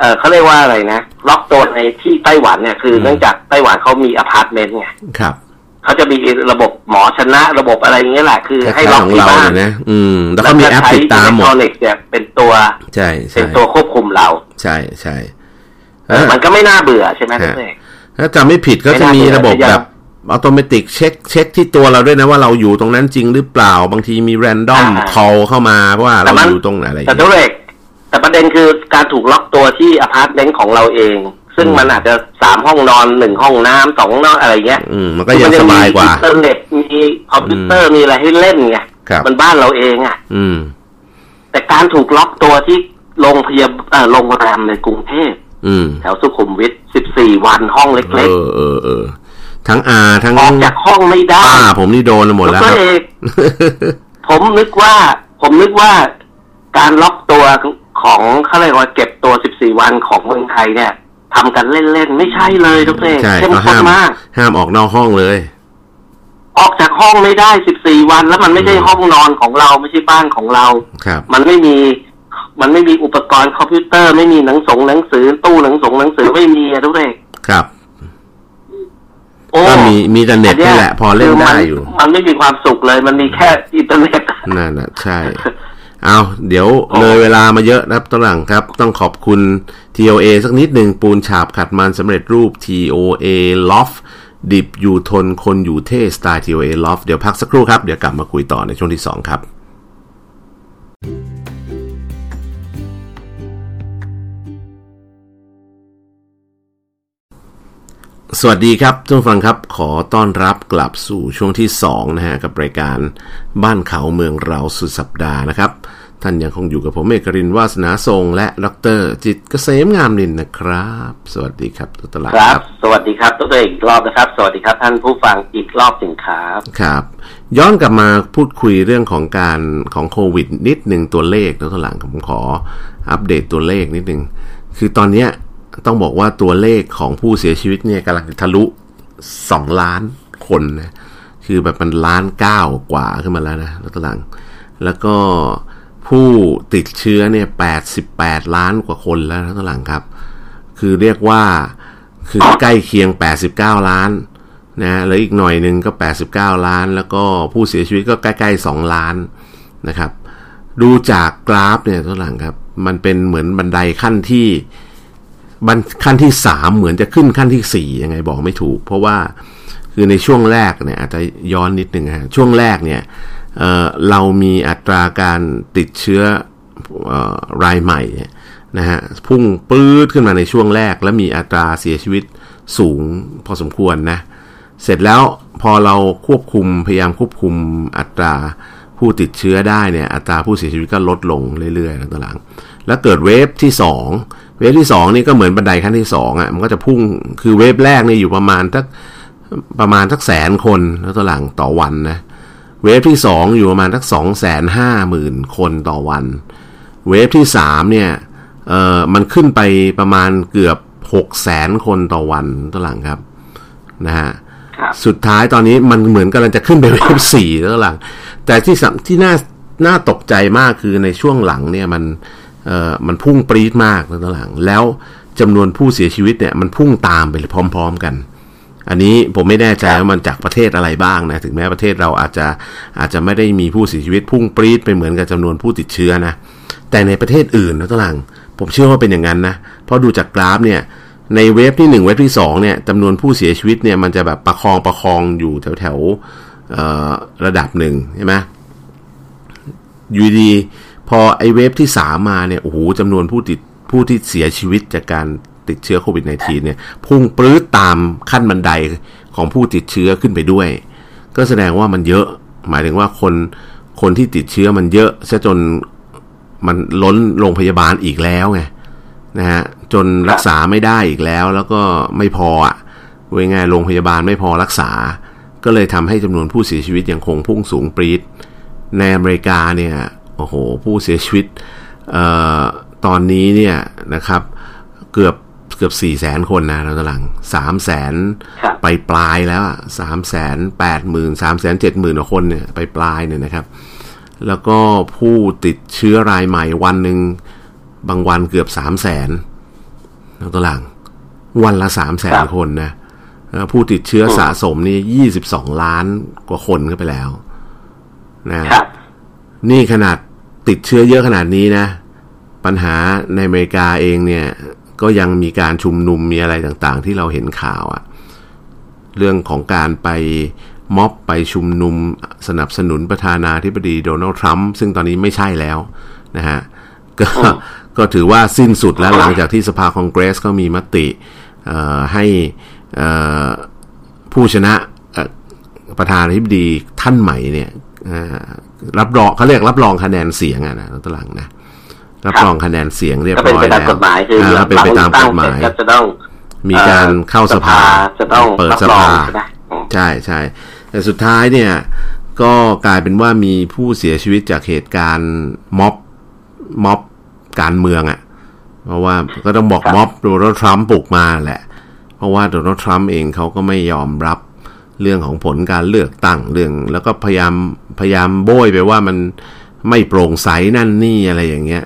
เออเขาเรียกว่าอะไรนะล็อกตัวในที่ไต้หวันเนี่ยคือเนื่องจากไต้หวันเขามีอพาร์ตเมนต์ไงครับเขาจะมีระบบหมอชนะระบบอะไรอย่างเงี้ยแหละ คือให้ล็อกที่บ้านนะอืม แล้วก็มีแอปติดตามหมดเนี่ยเป็นตัวใช่เป็นตัวควบคุมเรา ใช่ใช่มันก็ไม่น่าเบื่อใช่ไหมทุกท่ถ้าจำไม่ผิดก็จะมีระบบแบบ อัตโนมัติเช็คเช็คที่ตัวเราด้วยนะว่าเราอยู่ตรงนั้นจริงหรือเปล่าบางทีมี random call เข้ามาว่าเราอยู่ตรงไหนอะไรแต่ตัวเอกแต่ประเด็นคือการถูกล็อกตัวที่อพาร์ตเมนต์ของเราเอง ซึ่งมันอาจจะสามห้องนอนหนึ่งห้องน้ำสองนอนอะไรเงี้ยอืมมันก็ยังสบายกว่าอินเทอร์เน็ตมีคอมพิวเตอร์มีอะไรให้เล่นไงมันบ้านเราเองอะอืมแต่การถูกล็อกตัวที่โรงพยาบาลโรงแรมในกรุงเทพแถวสุขุมวิทสิบสี่วันห้องเล็กๆเออเออเออ ทั้งอาทั้งออกจากห้องไม่ได้ป้าผมนี่โดนหมดแล้วครับผมนึกว่า ผมนึกว่าการล็อกตัวของเขาเรียกว่าเก็บตัว 14 วันของเมืองไทยเนี่ยทำกันเล่นๆ ไม่ใช่เลยทุกเรื่องเข้มข้นมาก ห้ามออกนอกห้องเลย ออกจากห้องไม่ได้ 14 วัน แล้วมันไม่ใช่ห้องนอนของเราไม่ใช่บ้านของเราครับมันไม่มีมันไม่มีอุปกรณ์คอมพิวเตอร์ ไม่มีหนังสงหนังสือ ตู้หนังสงหนังสือไม่มีทุกเรื่องครับ ก็มีมีแต่เน็ตนี่แหละ พอเล่นได้อยู่ มันไม่มีความสุขเลย มันมีแค่อินเทอร์เน็ตนั่นแหะใช่ เอาเดี๋ยวเลยเวลามาเยอะนะครับตหลังครับ ต้องขอบคุณ TOA สักนิดหนึ่งปูนฉาบขัดมันสำเร็จรูป TOA Loft ดิบอยู่ทนคนอยู่เท่สไตล์ TOA Loft เดี๋ยวพักสักครู่ครับ เดี๋ยวกลับมาคุยต่อในช่วงที่ 2 ครับ สวัสดีครับทุกฟังครับขอต้อนรับกลับสู่ช่วงที่2นะฮะกับรายการบ้านเขาเมืองเราสุดสัปดาห์นะครับ ท่านยังคงอยู่กับผมเอกรินวาสนาทรง และดรจิตเกษมงามนินนะครับ สวัสดีครับตุตลาครับ สวัสดีครับตัวอีกรอบนะครับ สวัสดีครับ ท่านผู้ฟังอีกรอบหนึ่งครับครับ ย้อนกลับมาพูดคุยเรื่องของการของโควิดนิดหนึ่งตัวเลขตัวหลังผมขออัปเดตตัวเลขนิดหนึ่งคือตอนเนี้ย ต้องบอกว่าตัวเลขของผู้เสียชีวิตเนี่ยกำลังทะลุสองล้านคนนะคือแบบมันล้านเก้ากว่าขึ้นมาแล้วนะแล้วตลัง แล้วก็ผู้ติดเชื้อเนี่ยแปดสิบแปดล้านกว่าคนแล้วทั้งหลังครับ คือเรียกว่าคือใกล้เคียงแปดสิบเก้าล้านนะแล้วอีกหน่อยหนึ่งก็แปดสิบเก้าล้าน แล้วก็ผู้เสียชีวิตก็ใกล้ๆสองล้านนะครับ ดูจากกราฟเนี่ยทั้งหลังครับ มันเป็นเหมือนบันไดขั้นที่ บันขั้นที่สามเหมือนจะขึ้นขั้นที่สี่ยังไงบอกไม่ถูก เพราะว่าคือในช่วงแรกเนี่ยอาจจะย้อนนิดนึงฮะช่วงแรกเนี่ยเเรามีอัตราการติดเชื้ออรายใหม่นะฮะพุ่งปื๊ดขึ้นมาในช่วงแรก แล้วมีอัตราเสียชีวิตสูงพอสมควรนะ เสร็จแล้วพอเราควบคุมพยายามควบคุมอัตราผู้ติดเชื้อได้เนี่ยอัตราผู้เสียชีวิตก็ลดลงเรื่อยๆต่างๆแล้วเกิดเวฟที่2 เวฟที่2นี่ก็เหมือนบันไดขั้นที่2อะมันก็จะพุ่งคือเวฟแรกนี่อยู่ประมาณสักประมาณสักแสนคนแล้วตัวหลังต่อวันนะเวฟที่2อยู่ประมาณสักสองแสนห้าหมื่นคนต่อวัน เวฟที่3เนี่ยเอ่อมันขึ้นไปประมาณเกือบหกแสนคนต่อวันตัวหลังครับนะฮะสุดท้ายตอนนี้มันเหมือนกำลังจะขึ้นไปเวฟสี่แล้วหลัง แต่ที่ที่น่าน่าตกใจมากคือในช่วงหลังเนี่ยมันเอ่อ มันพุ่งปรี๊ดมากแล้วหลัง แล้วจำนวนผู้เสียชีวิตเนี่ยมันพุ่งตามไปพร้อม ๆกัน อันนี้ผมไม่แน่ใจว่ามันจากประเทศอะไรบ้างนะถึงแม้ประเทศเราอาจจะอาจจะไม่ได้มีผู้เสียชีวิตพุ่งปรี๊ดไปเหมือนกับจำนวนผู้ติดเชื้อนะแต่ในประเทศอื่นนะตหลัง ผมเชื่อว่าเป็นอย่างนั้นนะเพราะดูจากกราฟเนี่ยในเวฟที่ 1 เวฟที่2เนี่ยจำนวนผู้เสียชีวิตเนี่ยมันจะแบบประคองประคองอยู่แถวแถวระดับหนึ่งใช่ไหมอยู่ดี พอไอเวฟที่ 3 มาเนี่ยโอ้โหจำนวนผู้ติดผู้ที่เสียชีวิตจากการติดเชื้อโควิด -19 เนี่ยพุ่งปลื้ดตามขั้นบันไดของผู้ติดเชื้อขึ้นไปด้วย ก็แสดงว่ามันเยอะ หมายถึงว่าคนคนที่ติดเชื้อมันเยอะซะจนมันล้นโรงพยาบาลอีกแล้วไงนะฮะจนรักษาไม่ได้อีกแล้วแล้วก็ไม่พออะเวงไงโรงพยาบาลไม่พอรักษา ก็เลยทำให้จำนวนผู้เสียชีวิตยังคงพุ่งสูงปรีดในอเมริกาเนี่ย โอ้โห ผู้เสียชีวิตเอ่อตอนนี้เนี่ยนะครับเกือบเกือบสี่แสนคนนะเรากำลังสามแสนไปปลายแล้วสามแสนแปดหมื่นสามแสนเจ็ดหมื่นคนเนี่ยไปปลายเนี่ยนะครับ แล้วก็ผู้ติดเชื้อรายใหม่วันหนึ่งบางวันเกือบสามแสนตัวหลังวันละสามแสนคนนะผู้ติดเชื้อสะสมนี่ยี่สิบสองล้านกว่าคนก็ไปแล้วนะนี่ขนาด ติดเชื้อเยอะขนาดนี้นะ ปัญหาในอเมริกาเองเนี่ย ก็ยังมีการชุมนุมมีอะไรต่างๆ ที่เราเห็นข่าวอะเรื่องของการไปม็อบไปชุมนุมสนับสนุนประธานาธิบดีโดนัลด์ทรัมป์ซึ่งตอนนี้ไม่ใช่แล้วนะฮะก็ก็ถือว่าสิ้นสุดแล้วหลังจากที่สภาคองเกรสก็มีมติให้ผู้ชนะประธานาธิบดีท่านใหม่เนี่ย รับรองเขาเรียกรับรองคะแนนเสียงอะนะตลังนะรับรองคะแนนเสียงเรียบร้อยแล้วเป็นไปตามกฎหมายจะต้องมีการเข้าสภาจะต้องเปิดสภาใช่ใช่แต่สุดท้ายเนี่ย ก็กลายเป็นว่ามีผู้เสียชีวิตจากเหตุการณ์ม็อบม็อบการเมืองอะ่ะ เพราะว่าก็ต้องบอกม็อบโดนัลด์ทรัมป์ปลุกมาแหละ เพราะว่าโดนัลด์ทรัมป์เองเขาก็ไม่ยอมรับ เรื่องของผลการเลือกตั้งเรื่อง แล้วก็พยายามพยายามโบยไปว่ามันไม่โปร่งใสนั่นนี่อะไรอย่างเงี้ย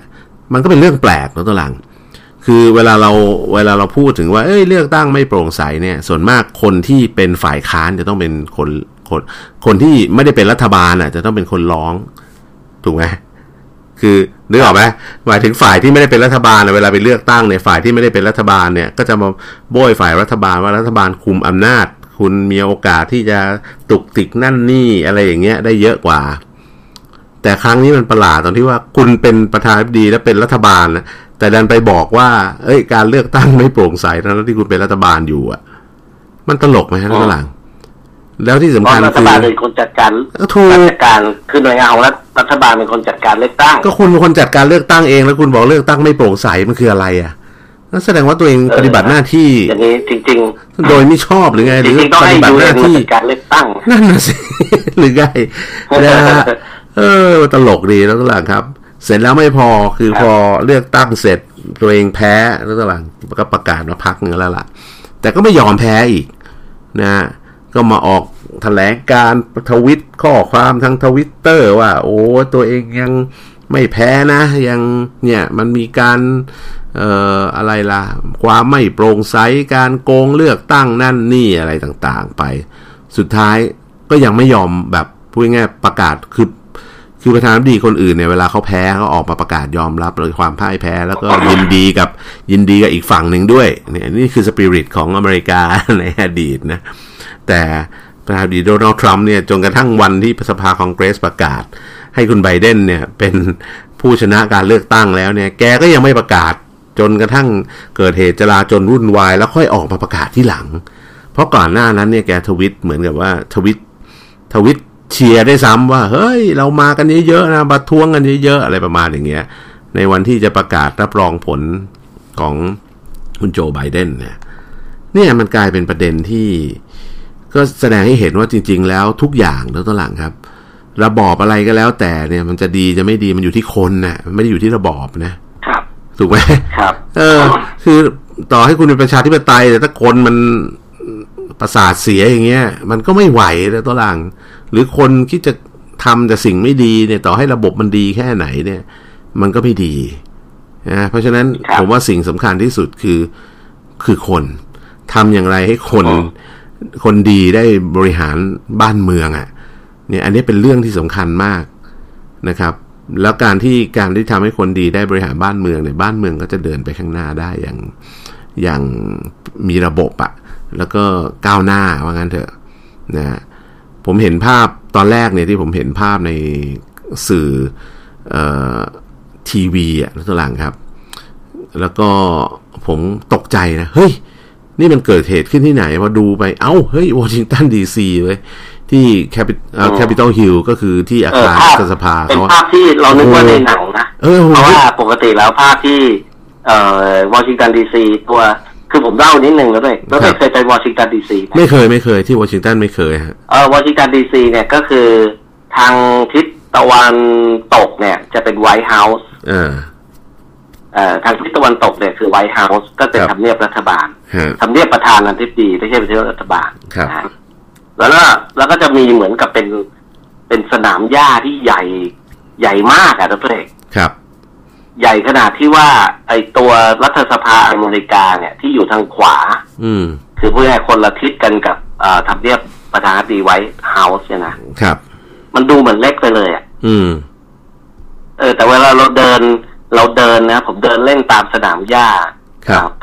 มันก็เป็นเรื่องแปลกนะตัวหลัง คือเวลาเราเวลาเราพูดถึงว่าเอ้ยเลือกตั้งไม่โปร่งใสเนี่ย ส่วนมากคนที่เป็นฝ่ายค้านจะต้องเป็นคนคนคนที่ไม่ได้เป็นรัฐบาลอะ จะต้องเป็นคนร้องถูกไหมคือนึกออกไหมหมายถึงฝ่ายที่ไม่ได้เป็นรัฐบาลเวลาไปเลือกตั้งเนี่ยฝ่ายที่ไม่ได้เป็นรัฐบาลเนี่ย ก็จะมาโบยฝ่ายรัฐบาลว่ารัฐบาลคุมอำนาจ คุณมีโอกาสที่จะตุกติกนั่นนี่อะไรอย่างเงี้ยได้เยอะกว่า แต่ครั้งนี้มันประหลาดตรงที่ว่าคุณเป็นประธานาธิบดีและเป็นรัฐบาลนะแต่ดันไปบอกว่า เอ้ย การเลือกตั้งไม่โปร่งใสทั้งที่คุณเป็นรัฐบาลอยู่อะ มันตลกไหมฮะท่านหลังแล้วที่สำคัญคือรัฐบาลเป็นคนจัดการจัดการคือหน่วยงานของรัฐบาลเป็นคนจัดการเลือกตั้ง ก็คุณเป็นคนจัดการเลือกตั้งเองแล้วคุณบอกเลือกตั้งไม่โปร่งใสมันคืออะไรอะ นั่นแสดงว่าตัวเองปฏิบัติหน้าที่อย่างนี้จริง ๆ โดยไม่ชอบหรือไง หรือปฏิบัติหน้าที่การเลือกตั้งนั่นน่ะสิหรือไงนะฮะเออตลกดีแล้วก็หลังครับ เสร็จแล้วไม่พอคือพอเลือกตั้งเสร็จตัวเองแพ้แล้วก็หลังก็ประกาศมาพักนึงแล้วล่ะ แต่ก็ไม่ยอมแพ้อีกนะก็มาออกถแถลงการทวิตข้อความทางทวิตเตอร์ว่า โอ้ตัวเองยัง ไม่แพ้นะ ยังเนี่ยมันมีการเอ่ออะไรล่ะ ความไม่โปร่งใสการโกงเลือกตั้งนั่นนี่อะไรต่างๆ ไป สุดท้ายก็ยังไม่ยอมแบบพูดง่ายประกาศคือคือประธานาธิบดีคนอื่นเนี่ยเวลาเขาแพ้เขาออกมาประกาศยอมรับเลยความพ่ายแพ้ แล้วก็ยินดีกับยินดีกับอีกฝั่งหนึ่งด้วยเนี่ยนี่คือสปิริตของอเมริกาในอดีตนะแต่ประธานาธิบดีโดนัลด์ทรัมป์เนี่ยจนกระทั่งวันที่สภาคองเกรสประกาศ ให้คุณไบเดนเนี่ยเป็นผู้ชนะการเลือกตั้งแล้วเนี่ย แกก็ยังไม่ประกาศจนกระทั่งเกิดเหตุจลาจนวุ่นวาย แล้วค่อยออกมาประกาศที่หลัง เพราะก่อนหน้านั้นเนี่ยแกทวิตเหมือนกับว่าทวิตทวิตเชียร์ได้ซ้ำว่า เฮ้ย เรามากันเยอะๆนะบัท้วงกันเยอะๆอะไรประมาณอย่างเงี้ย ในวันที่จะประกาศรับรองผลของคุณโจไบเดนเนี่ยเนี่ยมันกลายเป็นประเด็นที่ ก็แสดงให้เห็นว่าจริง ๆ แล้วทุกอย่างแล้วตัวหลังครับ ระบอบอะไรก็แล้ว แต่เนี่ยมันจะดีจะไม่ดีมันอยู่ที่คนนะ่ะไม่ได้อยู่ที่ระบอบนะครับถูกไหมครับ เออ คือต่อให้คุณเป็นประชาธิปไตยแต่ถ้าคนมันประสาทเสียอย่างเงี้ย มันก็ไม่ไหวแล้วตัวหลัง หรือคนคิดจะทำแต่สิ่งไม่ดีเนี่ย ต่อให้ระบบมันดีแค่ไหนเนี่ย มันก็ไม่ดีนะเพราะฉะนั้นผมว่าสิ่งสำคัญที่สุดคือคือคนทำอย่างไรให้คนคนดีได้บริหารบ้านเมืองอะ่ะ เนี่ยอันนี้เป็นเรื่องที่สำคัญมากนะครับ แล้วการที่การที่ทำให้คนดีได้บริหารบ้านเมืองเนี่ยบ้านเมืองก็จะเดินไปข้างหน้าได้อย่างอย่างมีระบบอะแล้วก็ก้าวหน้าว่างั้นเถอะนะผมเห็นภาพตอนแรกเนี่ยที่ผมเห็นภาพในสื่ออทีวีอะทุกหลังครับ แล้วก็ผมตกใจนะ เฮ้ย นี่มันเกิดเหตุขึ้นที่ไหนพอดูไปเอ้า เฮ้ยวอชิงตันดีซีเลย ที่แคปิแคปิตอลฮิลก็คือที่อาคารรัฐสภาเป็นภาพที่เรานึกว่าในหนังนะเพราะว่าปกติแล้วภาพที่ เอ่อวอชิงตันดีซีตัวคือผมเล่านิดนึงแล้วด้วยแล้วเคยไปวอชิงตันดีซีไม่เคยไม่เคยที่วอชิงตันไม่เคยฮะเออวอชิงตันดีซีเนี่ยก็คือทางทิศตะวันตกเนี่ย จะเป็นไวท์เฮาส์ทางทิศตะวันตกเนี่ยคือไวท์เฮาส์ก็เป็นทำเนียบรัฐบาลทำเนียบประธานาธิบดีไม่ใช่ประธารัฐบาล แล้วก็แล้วก็จะมีเหมือนกับเป็นเป็นสนามหญ้าที่ใหญ่ใหญ่มากอะทุกท่านครับ ใหญ่ขนาดที่ว่าไอตัวรัฐสภาอเมริกาเนี่ยที่อยู่ทางขวา อืม คือผู้ใหญ่คนละทิศกันกับทำเนียบประธานาธิบดีไวท์เฮาส์เนี่ยนะครับ มันดูเหมือนเล็กไปเลยอะ อืม เออ แต่เวลาเราเดินเราเดินนะ ผมเดินเล่นตามสนามหญ้า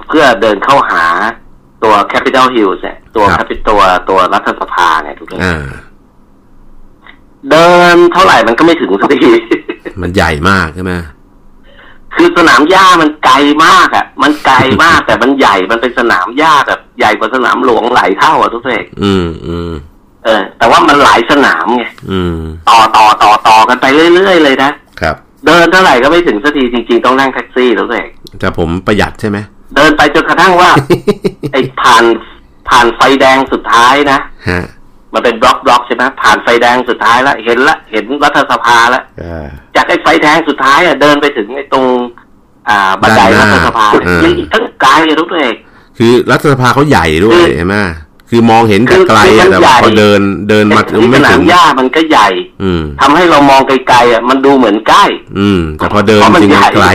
เพื่อเดินเข้าหาตัวแคปิตอลฮิลส์เนี่ย ตัวแคปิตัวตัวรัฐสภาเนี่ยทุกท่านเดินเท่าไหร่มันก็ไม่ถึงสักทีมันใหญ่มากใช่ไหมคือสนามหญ้ามันไกลมากอะ มันไกลมากแต่มันใหญ่มันเป็นสนามหญ้าแบบใหญ่กว่าสนามหลวงหลายเท่าอะทุกท่านอืมอืมเออ แต่ว่ามันหลายสนามไงต่อต่อต่อต่อกันไปเรื่อยๆเลยนะครับ เดินเท่าไหร่ก็ไม่ถึงสักทีจริง ๆ ต้องนั่งแท็กซี่แล้วเองแต่ผมประหยัดใช่ไหมเดินไปจนกระทั่งว่าไอ้ผ่าน ผ่านไฟแดงสุดท้ายนะมันเป็นบล็อกบล็อกใช่ไหมผ่านไฟแดงสุดท้ายแล้วเห็นละเห็นรัฐสภาแล้วจากไอ้ไฟแดงสุดท้ายอะเดินไปถึงไอ้ตรง อ่าบันไดรัฐสภาเนี่ยอีกตั้งไกลทุกเองคือรัฐสภาเขาใหญ่ด้วยใช่ไหมคือมองเห็นไกลแต่พอเดินเดินมาไม่ถึงหญ้ามันก็ใหญ่ อืทำให้เรามองไกลๆอะมันดูเหมือนใกล้ อืม แต่พอเดินจริงไกล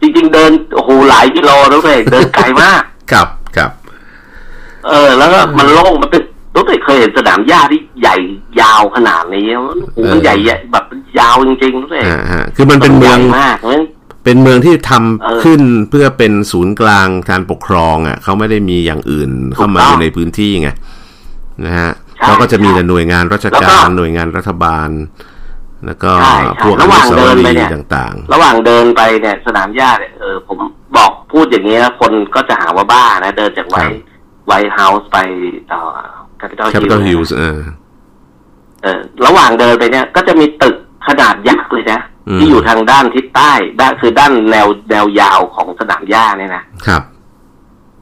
จริงจริงเดินโอ้โหหลายกิโลแล้วเลยเดินไกลมากครับ ครับ เออ แล้วก็มันโล่งมันเป็นรถเคยเห็นสนามหญ้าที่ใหญ่ยาวขนาดนี้มันใหญ่แบบยาวจริงๆทุกท่านคือมันเป็นเมืองมากเป็นเมืองที่ทำขึ้นเพื่อเป็นศูนย์กลางการปกครอง อะเขาไม่ได้มีอย่างอื่นเข้ามาอยู่ในพื้นที่ไงนะฮะเขาก็จะมีแต่หน่วยงานราชการหน่วยงานรัฐบาล แล้วก็พวกระหว่างเดินไปเนี่ยต่าง ๆ ระหว่างเดินไปเนี่ยสนามหญ้าเนี่ยเออผมบอกพูดอย่างนี้แล้วคนก็จะหาว่าบ้านะ เดินจากไวไวเฮาส์ไปต่อแคปิตอลฮิลส์เออเออระหว่างเดินไปเนี่ย ก็จะมีตึกขนาดยักษ์เลยนะที่อยู่ทางด้านทิศใต้ด้านคือด้านแนวแนวยาวของสนามหญ้าเนี่ยนะครับ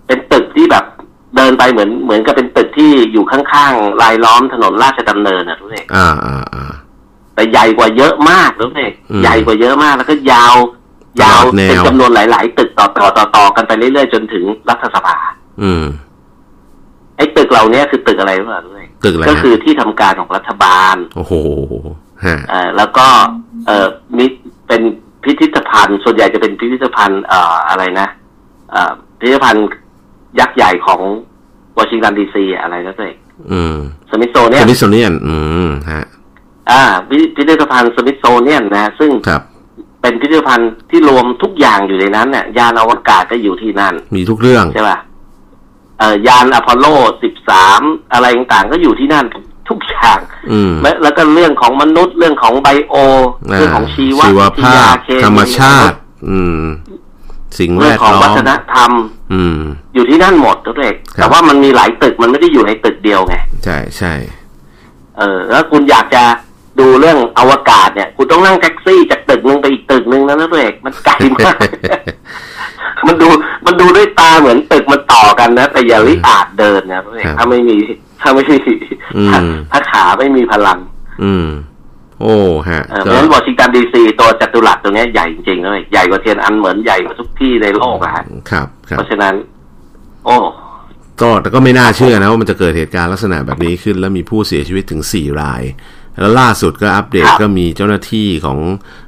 เป็นตึกที่แบบเดินไปเหมือนเหมือนกับเป็นตึกที่อยู่ข้างๆรายล้อมถนนราชดำเนินนะทุกท่านอ่าอ่าอ่า แต่ใหญ่กว่าเยอะมากทุกท่านใหญ่กว่าเยอะมากแล้วก็ยาว ยาวเป็นจำนวนหลาย ๆ ตึกต่อต่อต่อต่อกันไปเรื่อยๆจนถึงรัฐสภา อืมไอ้ตึกเหล่านี้คือตึกอะไรรู้ไหมตึกอะไรก็คือที่ทำการของรัฐบาล โอ้โหฮะแล้วก็ เอ่อมีเป็นพิพิธภัณฑ์ ส่วนใหญ่จะเป็นพิพิธภัณฑ์เอ่ออะไรนะเอ่อพิพิธภัณฑ์ยักษ์ใหญ่ของวอชิงตันดีซีอะไรนั่นเองอืมสมิธโซเนียนสมิธโซเนียน อืมฮะ อ่าพิพิธภัณฑ์สมิธโซเนียนนะซึ่งครับเป็นพิพิธภัณฑ์ที่รวมทุกอย่างอยู่ในนั้นเนี่ยยานอวกาศก็อยู่ที่นั่น มีทุกเรื่องใช่ป่ะเอ่อยานอพอลโลสิบสามอะไรต่างๆ ก็อยู่ที่นั่นทุกอย่างแล้วก็เรื่องของมนุษย์เรื่องของไบโอ เรื่องของชีวะวิทยาธรรมชาติ อืม สิ่งแวดล้อมของวัฒนธรรม อืม อยู่ที่นั่นหมดทุกเอกแต่ว่ามันมีหลายตึกมันไม่ได้อยู่ในตึกเดียวไง ใช่ใช่เออ แล้วคุณอยากจะ ดูเรื่องอวกาศเนี่ยคุณต้องนั่งแท็กซี่จากตึกหนึ่งไปอีกตึกหนึ่งนะนะตัวเอกมันไกลมากมันดูมันดูด้วยตาเหมือนตึกมันต่อกันนะ แต่อย่าลิอาจเดินนะตัวเอกถ้าไม่มีถ้าไม่มีถ้าขาไม่มีพลัง อืม โอ้ฮะเพราะฉะนั้นวอชิงตันดีซีตัวจัตุรัสตัวนี้ใหญ่จริงๆเลยใหญ่กว่าเทียนอันเหมือนใหญ่กว่าทุกที่ในโลกอะครับเพราะฉะนั้น โอ้ก็แต่ก็ไม่น่าเชื่อนะว่ามันจะเกิดเหตุการณ์ลักษณะแบบนี้ขึ้น แล้วมีผู้เสียชีวิตถึงสี่ราย แล้วล่าสุดก็อัปเดตก็มีเจ้าหน้าที่ของ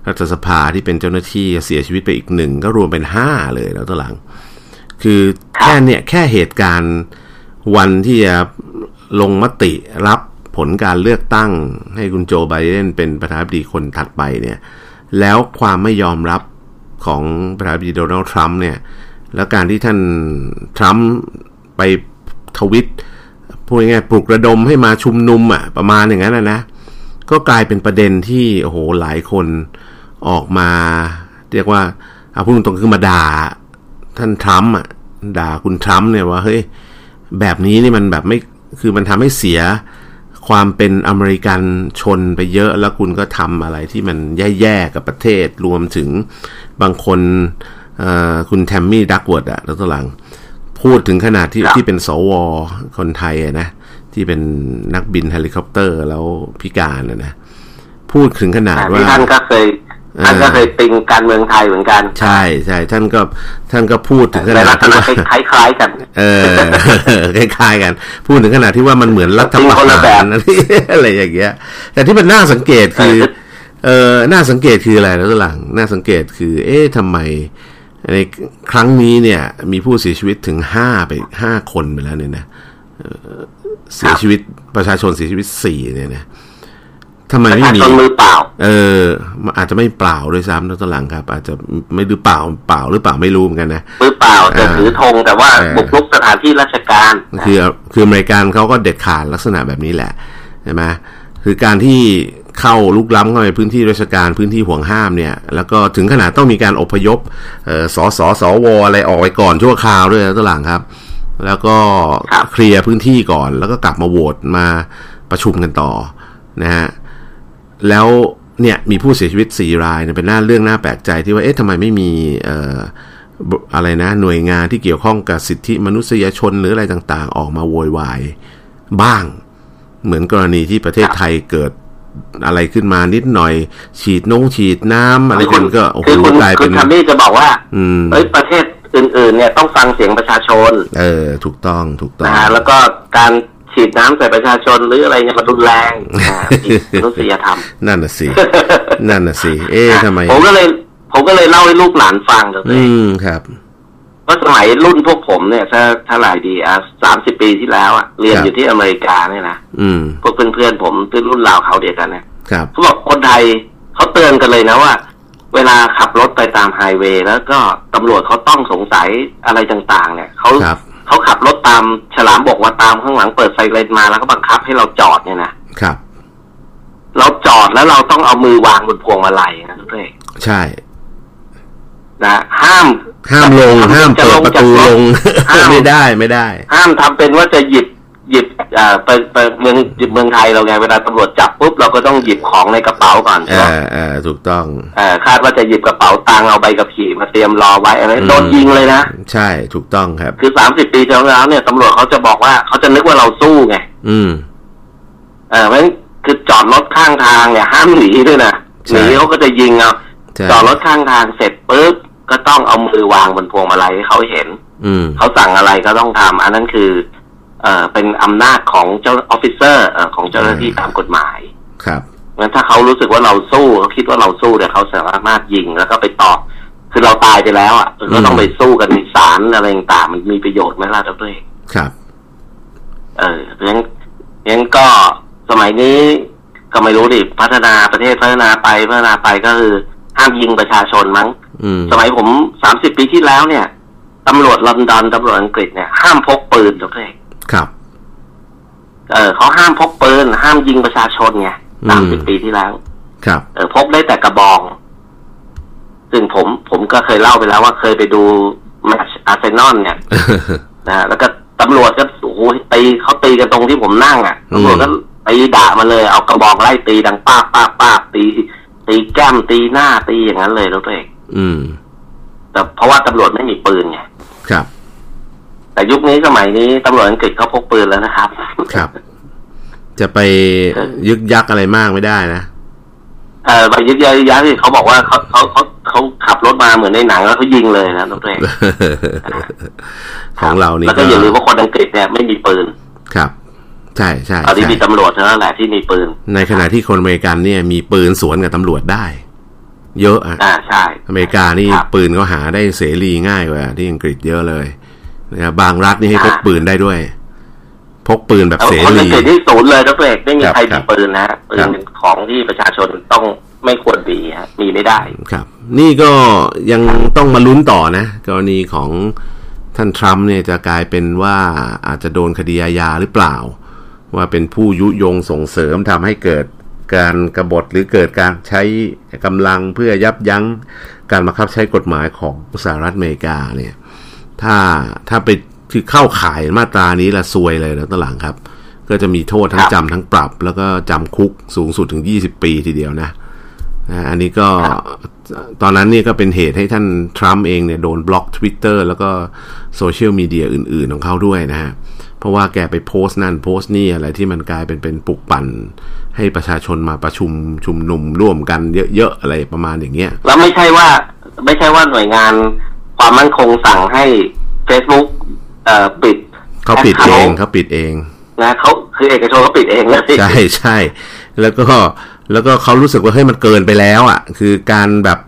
รัฐสภาที่เป็นเจ้าหน้าที่เสียชีวิตไปอีกหนึ่งก็รวมเป็นห้าเลยแล้วตัวหลัง คือแค่เนี่ยแค่เหตุการณ์วันที่จะลงมติรับผลการเลือกตั้งให้คุณโจไบเดนเป็นประธานาธิบดีคนถัดไปเนี่ย แล้วความไม่ยอมรับของประธานาธิบดีโดนัลด์ทรัมป์เนี่ย แล้วการที่ท่านทรัมป์ไปทวิตพูดง่ายปลุกระดมให้มาชุมนุมอะประมาณอย่างนั้นนะนะ ก็กลายเป็นประเด็นที่โอ้โหหลายคนออกมา เรียกว่าเอาพูดตรงๆคือมาด่าท่านทรัมป์อะด่าคุณทรัมป์เนี่ยว่าเฮ้ยแบบนี้นี่มันแบบไม่คือมันทำให้เสียความเป็นอเมริกันชนไปเยอะแล้วคุณก็ทำอะไรที่มันแย่ๆกับประเทศรวมถึงบางคนคุณแทมมี่ดักเวิร์ธอะแล้วตัวหลัง พูดถึงขนาดที่ที่เป็นสวคนไทยนะ ที่เป็นนักบินเฮลิคอปเตอร์แล้วพิการนะนะพูดถึงขนาดว่าท่านก็เคยท่านก็เคยติงการเมืองไทยเหมือนกัน ใช่ใช่ท่านก็ท่านก็พูดถึงขนาดที่ว่าคล้ายๆกัน เออคล้ายๆกัน พูดถึงขนาดที่ว่ามันเหมือนรัฐประหารอะไรอย่างเงี้ย แต่ที่มันน่าสังเกตคือ เออน่าสังเกตคืออะไรแล้วหลัง น่าสังเกตคือ เอ๊ะทำไมในครั้งนี้เนี่ย มีผู้เสียชีวิตถึงห้าไปห้าคนไปแล้วเนี่ยนะ เสียชีวิตประชาชนเสียชีวิตสี่เนี่ยนะทำไมไม่มีมือเปล่า เออ อาจจะไม่เปล่าด้วยซ้ำนะตอนหลังครับ อาจจะไม่หรือเปล่าเปล่าหรือเปล่าไม่รู้เหมือนกันนะมือเปล่าแต่ถือธงแต่ว่าบุกรุกสถานที่ราชการ คือคืออเมริกันเขาก็เด็ดขาดลักษณะแบบนี้แหละใช่ไหมคือการที่เข้าลุกล้ำเข้าไปพื้นที่ราชการพื้นที่ห่วงห้ามเนี่ย แล้วก็ถึงขนาดต้องมีการอพยพเอ่อสสสวอะไรออกไปก่อนชั่วคราวด้วยตหลังครับ แล้วก็เคลียร์พื้นที่ก่อน แล้วก็กลับมาโหวตมาประชุมกันต่อนะฮะแล้วเนี่ยมีผู้เสียชีวิตสี่รายเป็นหน้าเรื่องน่าแปลกใจที่ว่าเอ๊ะทำไมไม่มีเอ่ออะไรนะ หน่วยงานที่เกี่ยวข้องกับสิทธิมนุษยชนหรืออะไรต่างๆ ออกมาโวยวายบ้าง เหมือนกรณีที่ประเทศไทยเกิดอะไรขึ้นมานิดหน่อย ฉีดนงฉีดน้ำอะไรกันก็โอ้โหกลายเป็นคุณทำนี่จะบอกว่าเอ้ยประเทศ อื่นๆเนี่ยต้องฟังเสียงประชาชน เออ ถูกต้องถูกต้องนะแล้วก็การฉีดน้ำใส่ประชาชนหรืออะไรเนี่ยมันรุนแรงมนุษยธรรม นั่นน่ะสิ นั่นน่ะสิ เอ๊ะทำไม ผมก็เลย ผมก็เลยเล่าให้ลูกหลานฟังเลยอืมครับว่าสมัยรุ่นพวกผมเนี่ย ถ้าถ้าหลายดีอะสามสิบปีที่แล้วอะ เรียนอยู่ที่อเมริกาเนี่ยนะพวกเพื่อนๆผมเพื่อนรุ่นราวเขาเดียวกันเนี่ยเขาบอกคนไทยเขาเตือนกันเลยนะว่า เวลาขับรถไปตามไฮเวย์แล้วก็ตำรวจเขาต้องสงสัยอะไรต่างๆ เนี่ยเขาเขาขับรถตามฉลามบอกว่าตามข้างหลังเปิดไฟเลนมาแล้วก็บังคับให้เราจอดเนี่ยนะครับ เราจอดแล้วเราต้องเอามือวางบนพวงมาลัยนะทุกท่านใช่นะห้ามห้ามลงห้ามเปิดประตูลงไม่ได้ไม่ได้ ห้ามทำเป็นว่าจะหยิบ หยิบอ่าไปไปเมืองหยิบเมืองไทยเราไงเวลาตำรวจจับปุ๊บเราก็ต้องหยิบของในกระเป๋าก่อนใช่ไหมอ่าถูกต้องอ่าคาดว่าจะหยิบกระเป๋าตังเอาใบกับขี่มาเตรียมรอไว้อะไรโดนยิงเลยนะใช่ถูกต้องครับ คือสามสิบปีที่แล้วเนี่ยตำรวจเขาจะบอกว่าเขาจะนึกว่าเราสู้ไงอืมอ่าเพราะฉะนั้นคือจอดรถข้างทางเนี่ยห้ามหนีด้วยนะหนีเขาก็จะยิงเอาจอดรถข้างทางเสร็จปุ๊บก็ต้องเอามือวางบนพวงมาลัยให้เขาเห็น อืเขาสั่งอะไรก็ต้องทำอันนั้นคือ เอ่อเป็นอำนาจของเจ้า officer ของเจ้าหน้าที่ตามกฎหมาย ครับงั้นถ้าเขารู้สึกว่าเราสู้เขาคิดว่าเราสู้เนี่ยเขาสามารถยิงแล้วก็ไปตอบคือเราตายไปแล้วอะก็ต้องไปสู้กันในศาลอะไรต่างๆมันมีประโยชน์ไหมล่ะดรเอกครับ เออเพราะงั้นงั้นก็สมัยนี้ก็ไม่รู้ดิพัฒนาประเทศพัฒนาไปพัฒนาไปก็คือห้ามยิงประชาชนมั้งสมัยผมสามสิบปีที่แล้วเนี่ยตำรวจลอนดอนตำรวจอังกฤษเนี่ยห้ามพกปืนดรเอก ครับเออเขาห้ามพกปืนห้ามยิงประชาชนไงสามสิบปีที่แล้ว ครับ เออพกได้แต่กระบอง ซึ่งผมผมก็เคยเล่าไปแล้วว่าเคยไปดูแมตช์อาร์เซนอลเนี่ยนะแล้วก็ตำรวจก็โอ้โหตีเขาตีกันตรงที่ผมนั่งอะตำรวจก็ตีด่ามาเลย เอากระบอกไล่ตีดังป้าป้าป้าตี ตีแก้มตีหน้าตีอย่างนั้นเลยแล้วตัวเองอืม แต่เพราะว่าตำรวจไม่มีปืนไงครับ แต่ยุคนี้สมัยนี้ตำรวจอังกฤษเขาพกปืนแล้วนะครับ ครับ จะไปยึกยักอะไรมากไม่ได้นะเออไปยึกยักยักที่เขาบอกว่าเขาเขาเขาเขาขับรถมาเหมือนในหนังแล้วเขายิงเลยนะน้องเต้ของเรานี่แล้วก็อย่าลืมว่าคนอังกฤษเนี่ยไม่มีปืนครับใช่ใช่ตอนนี้มีตำรวจเท่านั้นแหละที่มีปืน ในขณะที่คนอเมริกันเนี่ยมีปืนสวนกับตำรวจได้ เยอะอะอ่าใช่ อเมริกานี่ปืนก็หาได้เสรีง่ายกว่าที่อังกฤษเยอะเลย นะครับบางรัฐนี่ให้พกปืนได้ด้วย พกปืนแบบเสรีคนอังกฤษที่ศูนย์เลยครับเอกไม่มีใครมีปืนนะปืนเป็นของที่ประชาชนต้องไม่ควรมีฮะมีไม่ได้ครับ นี่ก็ยังต้องมาลุ้นต่อนะ กรณีของท่านทรัมป์เนี่ยจะกลายเป็นว่าอาจจะโดนคดีอาญาหรือเปล่า ว่าเป็นผู้ยุยงส่งเสริมทำให้เกิดการกรบฏหรือเกิดการใช้กำลังเพื่อยับยั้งการบังคับใช้กฎหมายของสหรัฐอเมริกาเนี่ย ถ้าถ้าไปคือเข้าข่ายมาตรานี้ละซวยเลยนะตหลังครับ ก็จะมีโทษทั้งจำทั้งปรับ แล้วก็จำคุกสูงสุดถึง20ปีทีเดียวนะนะอันนี้ก็ตอนนั้นนี่ก็เป็นเหตุให้ท่านทรัมป์เองเนี่ยโดนบล็อก Twitter แล้วก็โซเชียลมีเดียอื่น ๆ ของเขาด้วยนะฮะ เพราะว่าแกไปโพสต์นั่นโพสต์นี่อะไรที่มันกลายเป็นเป็นปลุกปั่น ให้ประชาชนมาประชุมชุมนุมร่วมกันเยอะ ๆ อะไรประมาณอย่างเงี้ย แล้วไม่ใช่ว่าไม่ใช่ว่าหน่วยงาน ความมั่นคงสั่งให้ Facebook เอ่อปิดเขาปิดเองเขาปิดเองนะเขาคือเอกชนเขาปิดเองเลยใช่ใช่แล้วก็แล้วก็เขารู้สึกว่าเฮ้ยมันเกินไปแล้วอะ คือการแบบ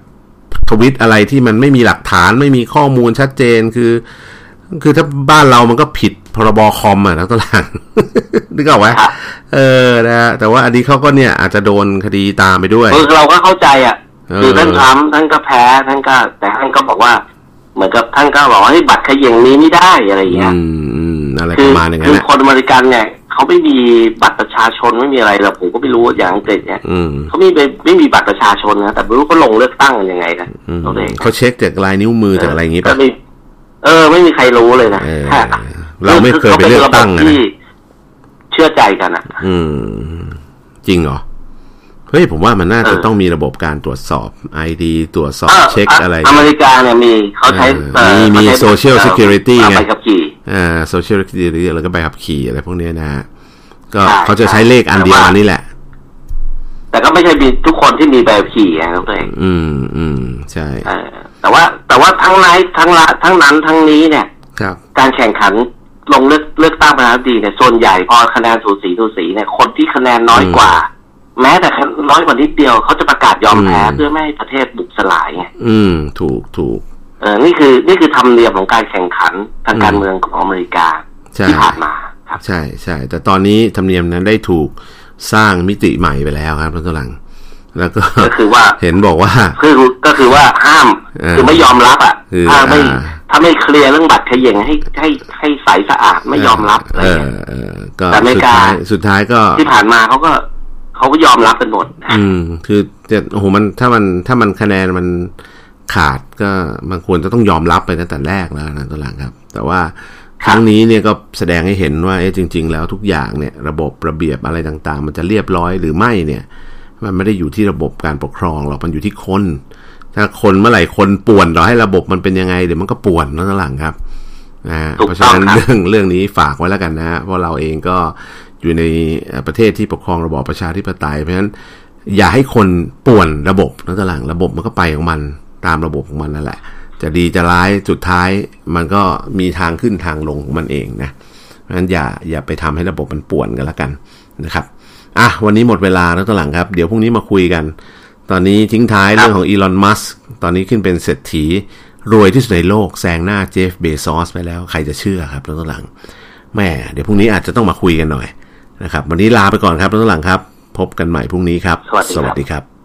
ทวิตอะไรที่มันไม่มีหลักฐานไม่มีข้อมูลชัดเจนคือ คือถ้าบ้านเรามันก็ผิดพรบคอมอะนะตัวหลังนึกออกไหมเออนะแต่ว่าอันนี้เขาก็เนี่ยอาจจะโดนคดีตามไปด้วยคือเราก็เข้าใจอะคือท่านทำท่านก็แพ้ท่านก็ แต่ท่านก็บอกว่า เหมือนกับท่านก็บอกว่าให้บัตรขย่งนี้ไม่ได้อะไรอย่างเงี้ยอะไรประมาณอย่างนั้นคือคนอเมริกันเนี่ยเขาไม่มีบัตรประชาชนไม่มีอะไรหรอกผมก็ไม่รู้อย่างอังกฤษเนี่ยเขาไม่ไม่มีบัตรประชาชนนะแต่ไม่รู้เขาลงเลือกตั้งยังไงนะเขาเช็คจากลายนิ้วมือจากอะไรอย่างงี้ป่ะเออ ไม่มีใครรู้เลยนะเราไม่เคยไปเลือกตั้งนะเชื่อใจกันอะ อืม จริงเหรอ เฮ้ยผมว่ามันน่าจะต้องมีระบบการตรวจสอบไอดีตรวจสอบเช็คอะไร อเมริกาเนี่ยมีเขาใช้มีมีโซเชียลซิเคียวริตี้ไงอ่าโซเชียลซิเคียวริตี้แล้วก็ใบขับขี่อะไรพวกนี้นะฮะก็เขาจะใช้เลขอันเดียวอันนี้แหละ แต่ก็ไม่ใช่มีทุกคนที่มีใบขับขี่นะครับตัวเองอืมอืมใช่แต่ว่าแต่ว่าทั้งไนทั้งละทั้งนั้นทั้งนี้เนี่ย ครับ การแข่งขันลงเลือกเลือกตั้งประธานาธิบดีเนี่ยส่วนใหญ่พอคะแนนสูสีสูสีเนี่ยคนที่คะแนนน้อยกว่า แม้แต่น้อยกว่านิดเดียวเขาจะประกาศยอมแพ้เพื่อไม่ให้ประเทศบุกสลายไงอืม ถูกถูกเออนี่คือ นี่คือธรรมเนียมของการแข่งขันทางการเมืองของอเมริกาที่ผ่านมาครับใช่ใช่แต่ตอนนี้ธรรมเนียมนั้นได้ถูกสร้างมิติใหม่ไปแล้วครับท่านกำลัง แล้วก็คือว่าเห็นบอกว่าคือก็คือว่าห้ามคือไม่ยอมรับอะถ้าไม่ถ้าไม่เคลียร์เรื่องบัตรเขย่งให้ให้ให้ใสสะอาดไม่ยอมรับอะไรเงี้ยแต่อเมริกาสุดท้ายก็ที่ผ่านมาเขาก็ เขาก็ยอมรับกันหมดอืม คือจะโอ้โหมันถ้ามันถ้ามันคะแนนมันขาดก็มันควรจะต้องยอมรับไปตั้งแต่แรกแล้วนะตัวหลังครับ แต่ว่าครั้งนี้เนี่ยก็แสดงให้เห็นว่าเอ๊ะจริง ๆ แล้วทุกอย่างเนี่ย ระบบระเบียบอะไรต่างๆ มันจะเรียบร้อยหรือไม่เนี่ย มันไม่ได้อยู่ที่ระบบการปกครองหรอกมันอยู่ที่คน ถ้าคนเมื่อไหร่คนป่วนเราให้ระบบมันเป็นยังไงเดี๋ยวมันก็ป่วนนั่นหลังครับนะเพราะฉะนั้นเรื่องเรื่องนี้ฝากไว้แล้วกันนะเพราะเราเองก็ อยู่ในประเทศที่ปกครองระบอบประชาธิปไตย เพราะฉะนั้นอย่าให้คนป่วนระบบนะตุลังระบบมันก็ไปของมันตามระบบของมันนั่นแหละ จะดีจะร้ายสุดท้ายมันก็มีทางขึ้นทางลงของมันเองนะเพราะฉะนั้นอย่าอย่าไปทำให้ระบบมันป่วนกันละกันนะครับอะวันนี้หมดเวลาแล้วตหลังครับ เดี๋ยวพรุ่งนี้มาคุยกัน ตอนนี้ทิ้งท้ายเรื่องของอีลอนมัสตอนนี้ขึ้นเป็นเศรษฐีรวยที่สุดในโลกแซงหน้าเจฟเบซอสไปแล้วใครจะเชื่อครับแล้วตหลังแม่เดี๋ยวพรุ่งนี้อาจจะต้องมาคุยกันหน่อย นะครับ วันนี้ลาไปก่อนครับท่านหลังครับ พบกันใหม่พรุ่งนี้ครับ สวัสดีครับ